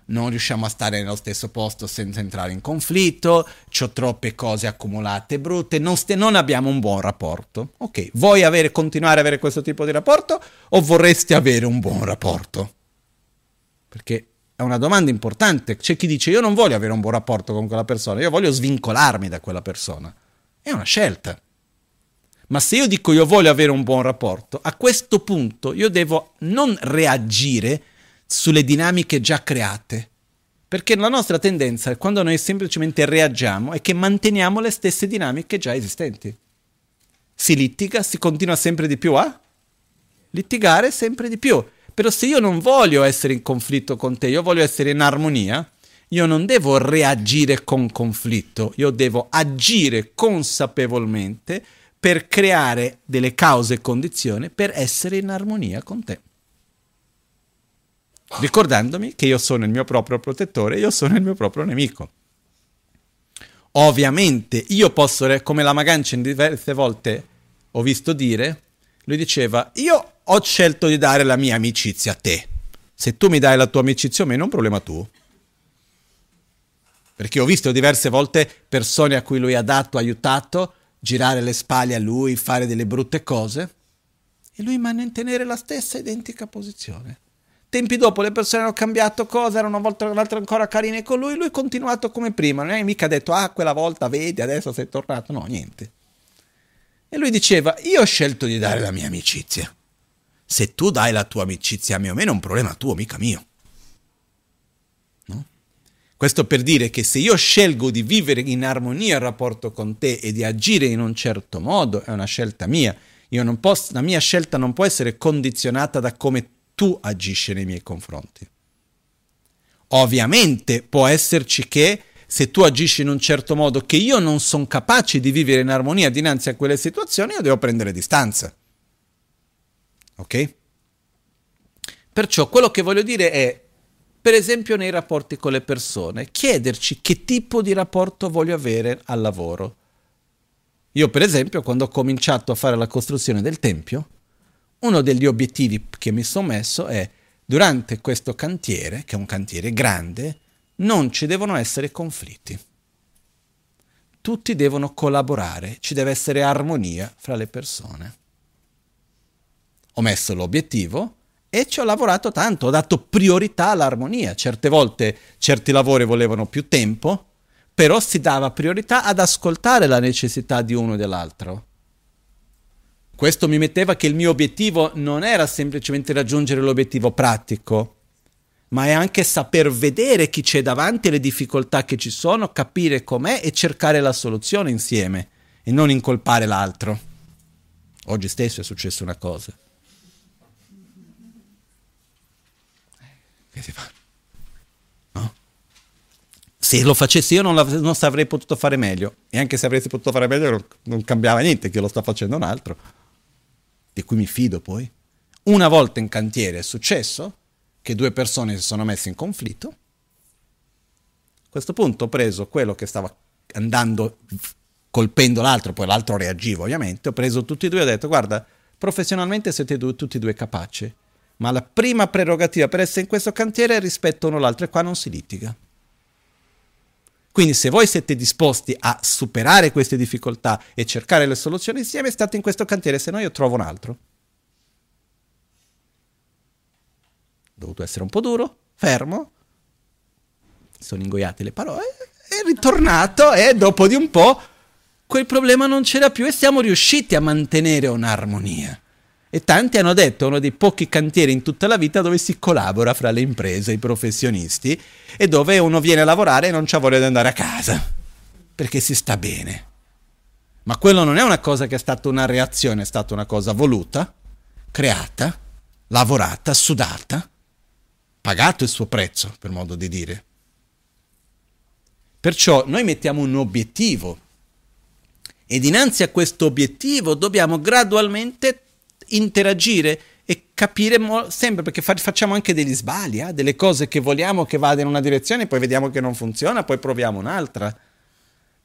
Non riusciamo a stare nello stesso posto senza entrare in conflitto, ho troppe cose accumulate brutte, non, st- non abbiamo un buon rapporto. Ok, vuoi avere, continuare ad avere questo tipo di rapporto o vorresti avere un buon rapporto? Perché è una domanda importante. C'è chi dice io non voglio avere un buon rapporto con quella persona, io voglio svincolarmi da quella persona. È una scelta. Ma se io dico io voglio avere un buon rapporto, a questo punto io devo non reagire sulle dinamiche già create. Perché la nostra tendenza, quando noi semplicemente reagiamo, è che manteniamo le stesse dinamiche già esistenti. Si litiga, si continua sempre di più a litigare sempre di più. Però se io non voglio essere in conflitto con te, io voglio essere in armonia, io non devo reagire con conflitto, io devo agire consapevolmente per creare delle cause e condizioni per essere in armonia con te. Ricordandomi che io sono il mio proprio protettore, io sono il mio proprio nemico. Ovviamente io posso, come la Magancia diverse volte ho visto dire, lui diceva, io ho scelto di dare la mia amicizia a te. Se tu mi dai la tua amicizia a me, non è un problema tuo. Perché ho visto diverse volte persone a cui lui ha dato, aiutato, girare le spalle a lui, fare delle brutte cose. E lui mantenere la stessa identica posizione. Tempi dopo le persone hanno cambiato cosa, erano una volta ancora carine con lui, lui ha continuato come prima, non è mica detto ah quella volta vedi adesso sei tornato, no niente. E lui diceva io ho scelto di dare la mia amicizia, se tu dai la tua amicizia a me o meno è un problema tuo, mica mio. Questo per dire che se io scelgo di vivere in armonia il rapporto con te e di agire in un certo modo, è una scelta mia. Posso, la mia scelta non può essere condizionata da come tu agisci nei miei confronti. Ovviamente può esserci che se tu agisci in un certo modo che io non sono capace di vivere in armonia dinanzi a quelle situazioni, io devo prendere distanza. Ok? Perciò quello che voglio dire è, per esempio nei rapporti con le persone, chiederci che tipo di rapporto voglio avere al lavoro. Io per esempio quando ho cominciato a fare la costruzione del Tempio, uno degli obiettivi che mi sono messo è durante questo cantiere, che è un cantiere grande, non ci devono essere conflitti. Tutti devono collaborare, ci deve essere armonia fra le persone. Ho messo l'obiettivo e ci ho lavorato tanto, ho dato priorità all'armonia. Certe volte certi lavori volevano più tempo, però si dava priorità ad ascoltare la necessità di uno e dell'altro. Questo mi metteva che il mio obiettivo non era semplicemente raggiungere l'obiettivo pratico, ma è anche saper vedere chi c'è davanti, le difficoltà che ci sono, capire com'è e cercare la soluzione insieme e non incolpare l'altro. Oggi stesso è successa una cosa. Che si fa? No? Se lo facessi io non, la, non avrei potuto fare meglio e anche se avresti potuto fare meglio non cambiava niente che lo sta facendo un altro di cui mi fido poi. Una volta in cantiere è successo che due persone si sono messe in conflitto. A questo punto ho preso quello che stava andando colpendo l'altro, poi l'altro reagiva ovviamente, ho preso tutti e due e ho detto guarda, professionalmente siete due, tutti e due capaci, ma la prima prerogativa per essere in questo cantiere è rispetto uno all'altro e qua non si litiga. Quindi se voi siete disposti a superare queste difficoltà e cercare le soluzioni insieme, state in questo cantiere, se no io trovo un altro. Dovuto essere un po' duro, fermo, sono ingoiate le parole, è ritornato e dopo di un po' quel problema non c'era più e siamo riusciti a mantenere un'armonia. E tanti hanno detto, uno dei pochi cantieri in tutta la vita dove si collabora fra le imprese, i professionisti, e dove uno viene a lavorare e non c'ha voglia di andare a casa, perché si sta bene. Ma quello non è una cosa che è stata una reazione, è stata una cosa voluta, creata, lavorata, sudata, pagato il suo prezzo, per modo di dire. Perciò noi mettiamo un obiettivo e dinanzi a questo obiettivo dobbiamo gradualmente interagire e capire mo- sempre, perché fa- facciamo anche degli sbagli, eh? delle cose che vogliamo che vadano in una direzione, poi vediamo che non funziona, poi proviamo un'altra.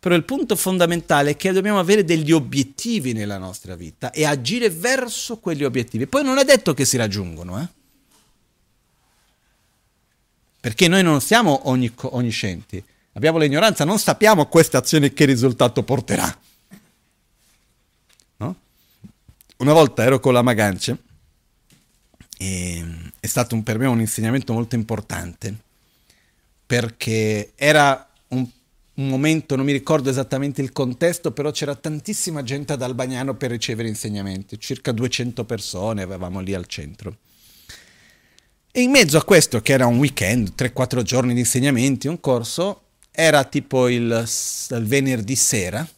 Però il punto fondamentale è che dobbiamo avere degli obiettivi nella nostra vita e agire verso quegli obiettivi. Poi non è detto che si raggiungono, eh? Perché noi non siamo onniscienti, abbiamo l'ignoranza, non sappiamo questa azione che risultato porterà. Una volta ero con la Magance e è stato un, per me un insegnamento molto importante perché era un, un, momento, non mi ricordo esattamente il contesto, però c'era tantissima gente ad Albagnano per ricevere insegnamenti, circa 200 persone avevamo lì al centro. E in mezzo a questo, che era un weekend, 3-4 giorni di insegnamenti, un corso, era tipo il, il venerdì sera,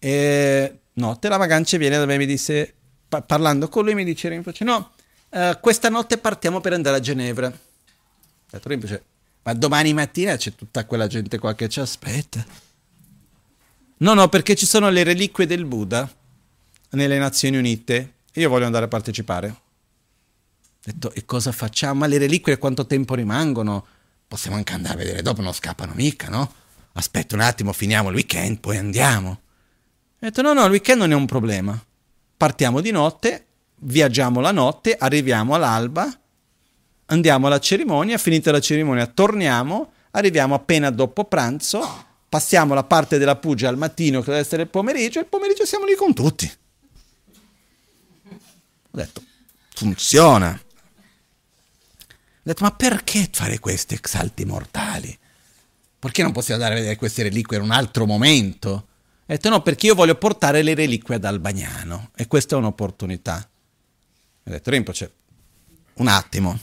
e notte la Magancia viene da me e mi dice, pa- parlando con lui, mi dice, Rinpoche, no, uh, questa notte partiamo per andare a Ginevra. Ho detto Rinpoche, ma domani mattina c'è tutta quella gente qua che ci aspetta. No, no, perché ci sono le reliquie del Buddha nelle Nazioni Unite e io voglio andare a partecipare. Ho detto, e cosa facciamo? Ma le reliquie quanto tempo rimangono? Possiamo anche andare a vedere dopo, non scappano mica, no? Aspetta un attimo, finiamo il weekend, poi andiamo. Ho detto no, no, il weekend non è un problema. Partiamo di notte, viaggiamo la notte, arriviamo all'alba, andiamo alla cerimonia, finita la cerimonia torniamo, arriviamo appena dopo pranzo, passiamo la parte della pugia al mattino che deve essere il pomeriggio e il pomeriggio siamo lì con tutti. Ho detto, funziona. Ho detto, ma perché fare questi salti mortali? Perché non possiamo andare a vedere queste reliquie in un altro momento? Ho detto, no, perché io voglio portare le reliquie ad Albagnano e questa è un'opportunità. Ho detto, Rinpoche, un attimo.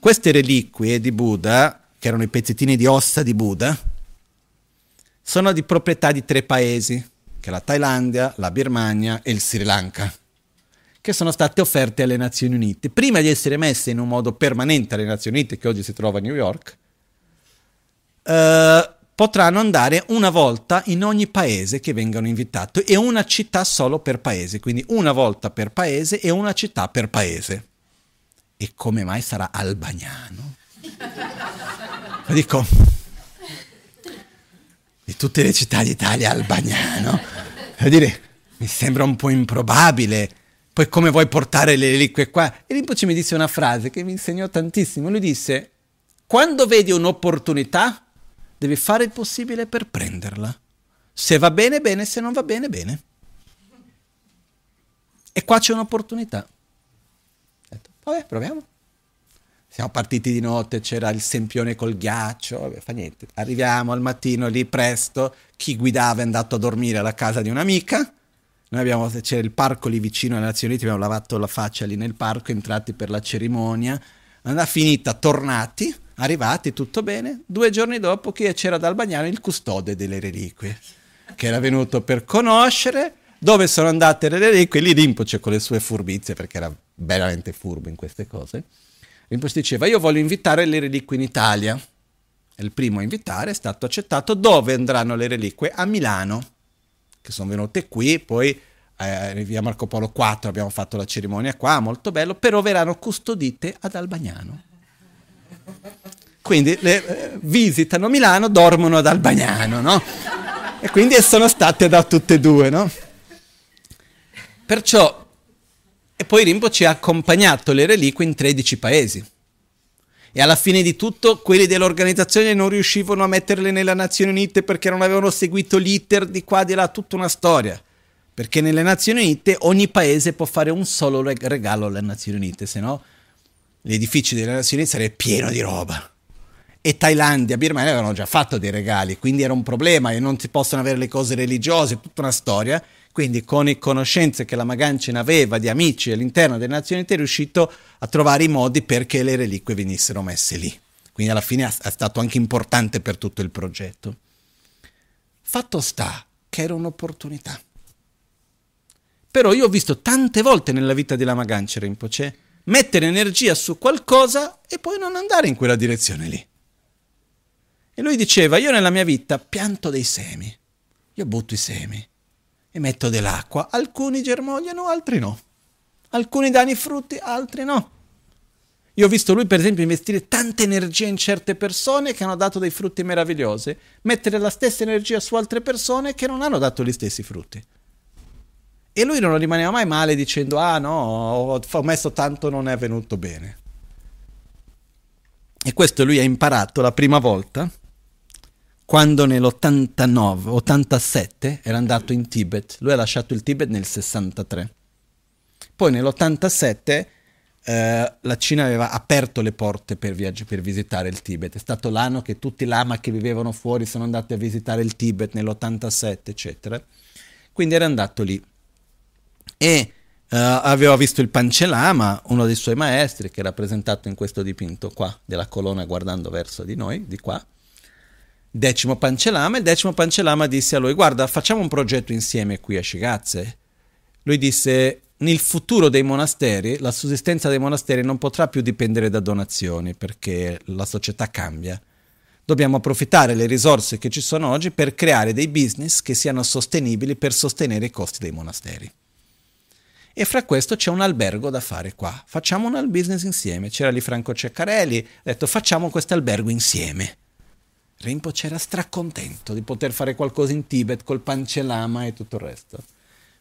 Queste reliquie di Buddha, che erano i pezzettini di ossa di Buddha, sono di proprietà di tre paesi, che è la Thailandia, la Birmania e il Sri Lanka, che sono state offerte alle Nazioni Unite. Prima di essere messe in un modo permanente alle Nazioni Unite, che oggi si trova a New York, eh, potranno andare una volta in ogni paese che vengano invitati e una città solo per paese, quindi una volta per paese e una città per paese. E come mai sarà albagnano? Dico, di tutte le città d'Italia albagnano? Devo dire, mi sembra un po' improbabile. Poi come vuoi portare le reliquie qua? E Rinpoche mi disse una frase che mi insegnò tantissimo. Lui disse, quando vedi un'opportunità, devi fare il possibile per prenderla. Se va bene, bene, se non va bene, bene. E qua c'è un'opportunità. Detto, vabbè, proviamo. Siamo partiti di notte, c'era il sempione col ghiaccio, vabbè, fa niente. Arriviamo al mattino lì presto, chi guidava è andato a dormire alla casa di un'amica. Noi abbiamo, c'era il parco lì vicino alle Nazioni Unite, abbiamo lavato la faccia lì nel parco, entrati per la cerimonia. Andata finita, tornati, arrivati, tutto bene. Due giorni dopo chi c'era dal bagnano il custode delle reliquie, che era venuto per conoscere dove sono andate le reliquie. Lì Rinpoche con le sue furbizie, perché era veramente furbo in queste cose Rinpoche diceva io voglio invitare le reliquie in Italia. Il primo a invitare è stato accettato. Dove andranno le reliquie? A Milano, che sono venute qui, poi eh, via Marco Polo 4 abbiamo fatto la cerimonia qua, molto bello, però verranno custodite ad Albagnano. Quindi le, eh, visitano Milano, dormono ad Albagnano, no? E quindi sono state da tutte e due, no? Perciò e poi Rinpoche ha accompagnato le reliquie in 13 paesi. E alla fine di tutto quelli dell'organizzazione non riuscivano a metterle nelle Nazioni Unite perché non avevano seguito l'iter di qua di là, tutta una storia. Perché nelle Nazioni Unite ogni paese può fare un solo regalo alle Nazioni Unite, se no l'edificio Nazioni Unite sarebbe pieno di roba. E Thailandia, Birmania avevano già fatto dei regali, quindi era un problema e non si possono avere le cose religiose, tutta una storia. Quindi con le conoscenze che la Magancina aveva di amici all'interno delle Nazioni Unite è riuscito a trovare i modi perché le reliquie venissero messe lì. Quindi alla fine è stato anche importante per tutto il progetto. Fatto sta che era un'opportunità. Però io ho visto tante volte nella vita della Magancia Rinpoche mettere energia su qualcosa e poi non andare in quella direzione lì. E lui diceva, io nella mia vita pianto dei semi, io butto i semi, e metto dell'acqua, alcuni germogliano, altri no. Alcuni danno i frutti, altri no. Io ho visto lui, per esempio, investire tanta energia in certe persone che hanno dato dei frutti meravigliosi, mettere la stessa energia su altre persone che non hanno dato gli stessi frutti. E lui non rimaneva mai male dicendo, ah no, ho messo tanto, non è venuto bene. E questo lui ha imparato la prima volta quando nell'89, 87 era andato in Tibet, lui ha lasciato il Tibet nel 63. Poi nell'87 eh, la Cina aveva aperto le porte per, viaggi, per visitare il Tibet. È stato l'anno che tutti i lama che vivevano fuori sono andati a visitare il Tibet nell'87, eccetera. Quindi era andato lì. E uh, aveva visto il Panchelama, uno dei suoi maestri, che è rappresentato in questo dipinto qua, della colonna guardando verso di noi, di qua decimo Panchelama, il decimo Panchelama disse a lui guarda facciamo un progetto insieme qui a Shigatse. Lui disse nel futuro dei monasteri la sussistenza dei monasteri non potrà più dipendere da donazioni perché la società cambia. Dobbiamo approfittare le risorse che ci sono oggi per creare dei business che siano sostenibili per sostenere i costi dei monasteri. E fra questo c'è un albergo da fare qua. Facciamo un business insieme. C'era lì Franco Ceccarelli, ha detto facciamo questo albergo insieme. Rinpoche era stracontento di poter fare qualcosa in Tibet col Panchelama e tutto il resto.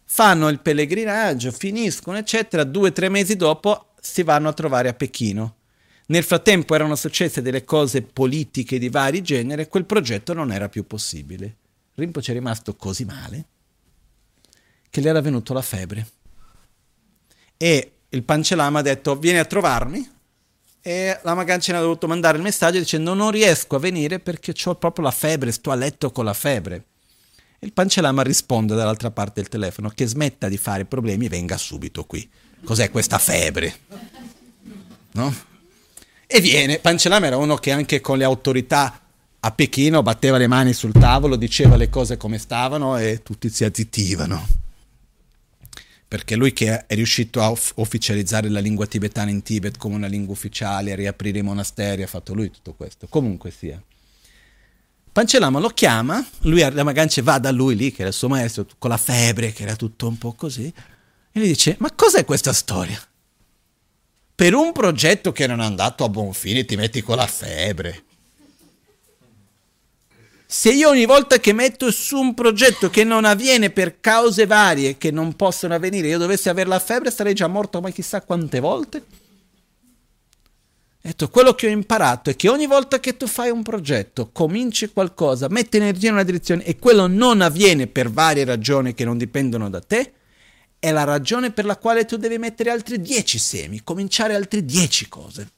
Fanno il pellegrinaggio, finiscono, eccetera. Due o tre mesi dopo si vanno a trovare a Pechino. Nel frattempo erano successe delle cose politiche di vari generi e quel progetto non era più possibile. Rinpoche è rimasto così male che le era venuto la febbre. E il Pancellama ha detto vieni a trovarmi e la Magancina ha dovuto mandare il messaggio dicendo non riesco a venire perché ho proprio la febbre, sto a letto con la febbre. Il Pancellama risponde dall'altra parte del telefono che smetta di fare problemi e venga subito qui. Cos'è questa febbre? No? E viene, Pancellama era uno che anche con le autorità a Pechino batteva le mani sul tavolo, diceva le cose come stavano e tutti si azzittivano. Perché lui che è riuscito a ufficializzare la lingua tibetana in Tibet come una lingua ufficiale, a riaprire i monasteri, ha fatto lui tutto questo. Comunque sia. Pancellama lo chiama, lui a Ramagance va da lui lì, che era il suo maestro, con la febbre, che era tutto un po' così, e gli dice, ma cos'è questa storia? Per un progetto che non è andato a buon fine ti metti con la febbre. Se io ogni volta che metto su un progetto che non avviene per cause varie che non possono avvenire, io dovessi avere la febbre, sarei già morto ma chissà quante volte. Detto, quello che ho imparato è che ogni volta che tu fai un progetto, cominci qualcosa, metti energia in una direzione e quello non avviene per varie ragioni che non dipendono da te, è la ragione per la quale tu devi mettere altri dieci semi, cominciare altre dieci cose,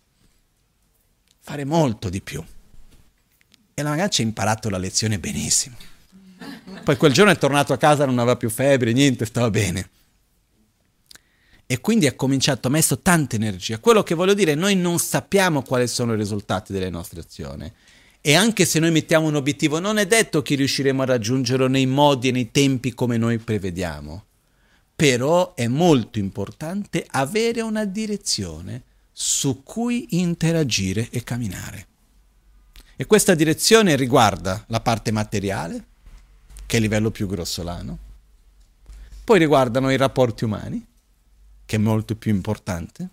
fare molto di più. E la ragazza ha imparato la lezione benissimo. Poi quel giorno è tornato a casa, non aveva più febbre, niente, stava bene. E quindi ha cominciato, ha messo tanta energia. Quello che voglio dire, noi non sappiamo quali sono i risultati delle nostre azioni. E anche se noi mettiamo un obiettivo, non è detto che riusciremo a raggiungerlo nei modi e nei tempi come noi prevediamo. Però è molto importante avere una direzione su cui interagire e camminare. E questa direzione riguarda la parte materiale, che è il livello più grossolano, poi riguardano i rapporti umani, che è molto più importante,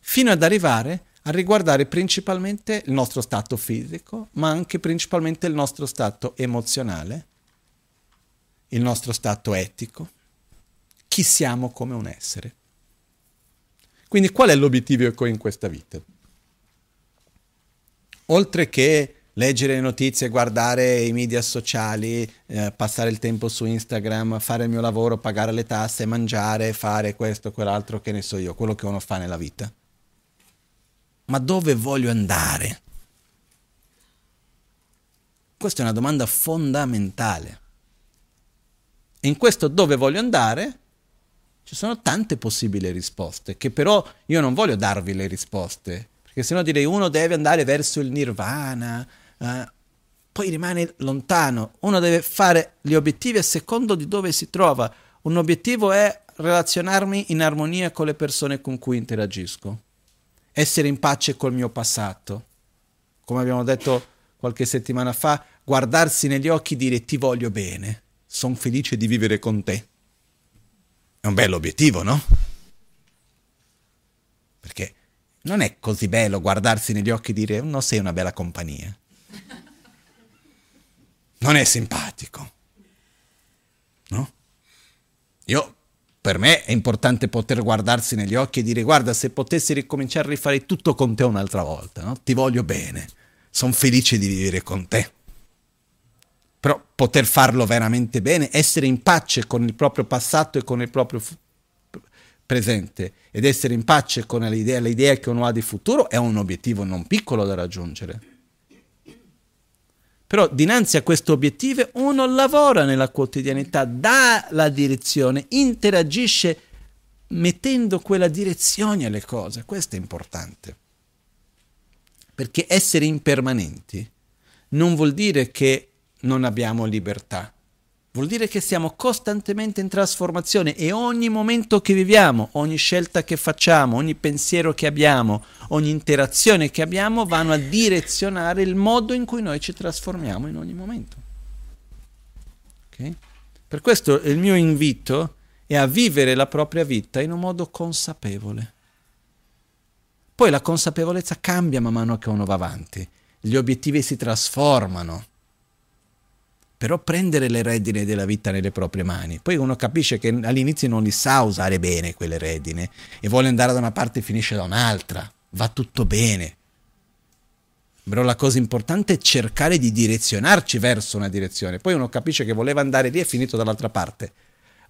fino ad arrivare a riguardare principalmente il nostro stato fisico, ma anche principalmente il nostro stato emozionale, il nostro stato etico, chi siamo come un essere. Quindi qual è l'obiettivo in questa vita? Oltre che leggere le notizie, guardare i media sociali, eh, passare il tempo su Instagram, fare il mio lavoro, pagare le tasse, mangiare, fare questo, quell'altro, che ne so io, quello che uno fa nella vita. Ma dove voglio andare? Questa è una domanda fondamentale. In questo dove voglio andare ci sono tante possibili risposte, che però io non voglio darvi le risposte, perché se no direi uno deve andare verso il nirvana, eh, poi rimane lontano, uno deve fare gli obiettivi a secondo di dove si trova. Un obiettivo è relazionarmi in armonia con le persone con cui interagisco, essere in pace col mio passato. Come abbiamo detto qualche settimana fa, guardarsi negli occhi e dire ti voglio bene, sono felice di vivere con te. È un bello obiettivo, no? Perché non è così bello guardarsi negli occhi e dire non sei una bella compagnia. Non è simpatico. No? Io, per me è importante poter guardarsi negli occhi e dire guarda se potessi ricominciare a rifare tutto con te un'altra volta, no? ti voglio bene, sono felice di vivere con te. Però poter farlo veramente bene, essere in pace con il proprio passato e con il proprio futuro presente ed essere in pace con l'idea, l'idea che uno ha di futuro è un obiettivo non piccolo da raggiungere. Però dinanzi a questo obiettivo uno lavora nella quotidianità, dà la direzione, interagisce mettendo quella direzione alle cose. Questo è importante. Perché essere impermanenti non vuol dire che non abbiamo libertà. Vuol dire che siamo costantemente in trasformazione e ogni momento che viviamo, ogni scelta che facciamo, ogni pensiero che abbiamo, ogni interazione che abbiamo vanno a direzionare il modo in cui noi ci trasformiamo in ogni momento. Okay? Per questo il mio invito è a vivere la propria vita in un modo consapevole. Poi la consapevolezza cambia man mano che uno va avanti, gli obiettivi si trasformano però prendere le redine della vita nelle proprie mani. Poi uno capisce che all'inizio non li sa usare bene quelle redine e vuole andare da una parte e finisce da un'altra. Va tutto bene. Però la cosa importante è cercare di direzionarci verso una direzione. Poi uno capisce che voleva andare lì e è finito dall'altra parte.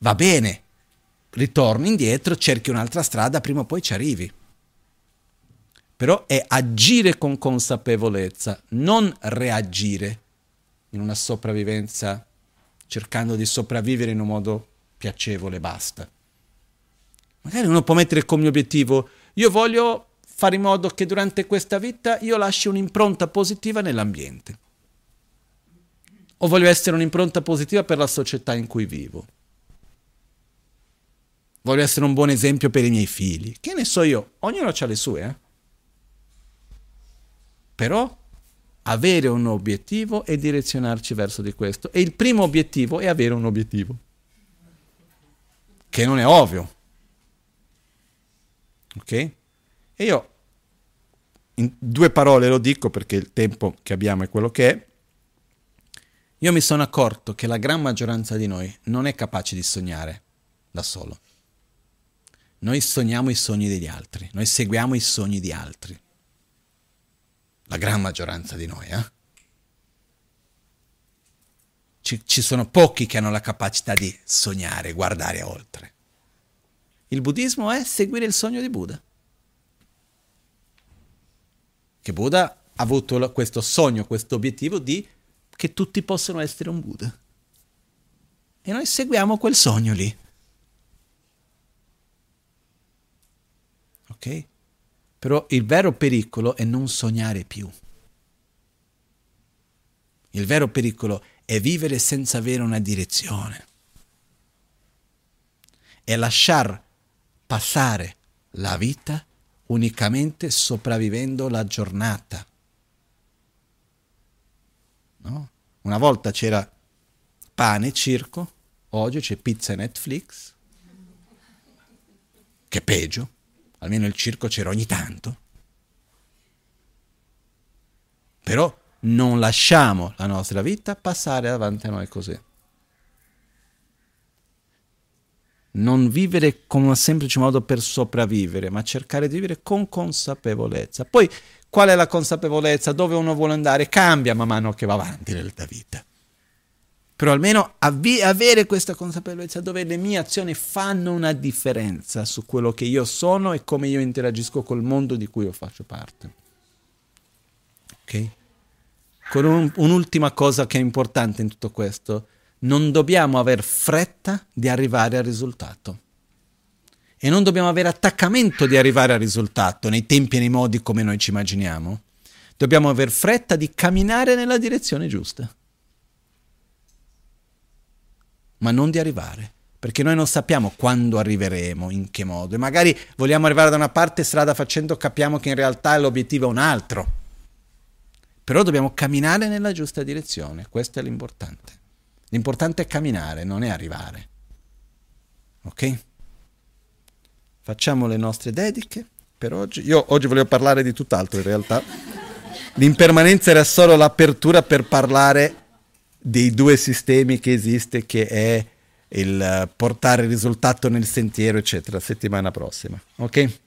Va bene, ritorni indietro, cerchi un'altra strada, prima o poi ci arrivi. Però è agire con consapevolezza, non reagire in una sopravvivenza cercando di sopravvivere in un modo piacevole, basta. Magari uno può mettere come obiettivo, io voglio fare in modo che durante questa vita io lasci un'impronta positiva nell'ambiente. O voglio essere un'impronta positiva per la società in cui vivo. Voglio essere un buon esempio per i miei figli. Che ne so io? Ognuno ha le sue, eh? Però avere un obiettivo e direzionarci verso di questo. E il primo obiettivo è avere un obiettivo. Che non è ovvio. Ok? E io in due parole lo dico perché il tempo che abbiamo è quello che è. Io mi sono accorto che la gran maggioranza di noi non è capace di sognare da solo. Noi sogniamo i sogni degli altri, noi seguiamo i sogni di altri. La gran maggioranza di noi, eh? Ci, ci sono pochi che hanno la capacità di sognare, guardare oltre. Il buddismo è seguire il sogno di Buddha. Che Buddha ha avuto questo sogno, questo obiettivo di che tutti possano essere un Buddha. E noi seguiamo quel sogno lì. Ok? Però il vero pericolo è non sognare più. Il vero pericolo è vivere senza avere una direzione. È lasciar passare la vita unicamente sopravvivendo la giornata. No? Una volta c'era pane, circo, oggi c'è pizza e Netflix, che peggio, almeno il circo c'era ogni tanto. Però non lasciamo la nostra vita passare davanti a noi così. non vivere con un semplice modo per sopravvivere, ma cercare di vivere con consapevolezza. Poi qual è la consapevolezza? Dove uno vuole andare? Cambia man mano che va avanti nella vita. Però almeno avvi- avere questa consapevolezza dove le mie azioni fanno una differenza su quello che io sono e come io interagisco col mondo di cui io faccio parte. Ok? Con un, un'ultima cosa che è importante in tutto questo non dobbiamo aver fretta di arrivare al risultato. E non dobbiamo avere attaccamento di arrivare al risultato nei tempi e nei modi come noi ci immaginiamo. Dobbiamo aver fretta di camminare nella direzione giusta. Ma non di arrivare, perché noi non sappiamo quando arriveremo, in che modo. E magari vogliamo arrivare da una parte strada facendo, capiamo che in realtà l'obiettivo è un altro. Però dobbiamo camminare nella giusta direzione, questo è l'importante. L'importante è camminare, non è arrivare. Ok? Facciamo le nostre dediche per oggi. Io oggi volevo parlare di tutt'altro in realtà. L'impermanenza era solo l'apertura per parlare dei due sistemi che esiste, che è il portare il risultato nel sentiero, eccetera, settimana prossima. Ok?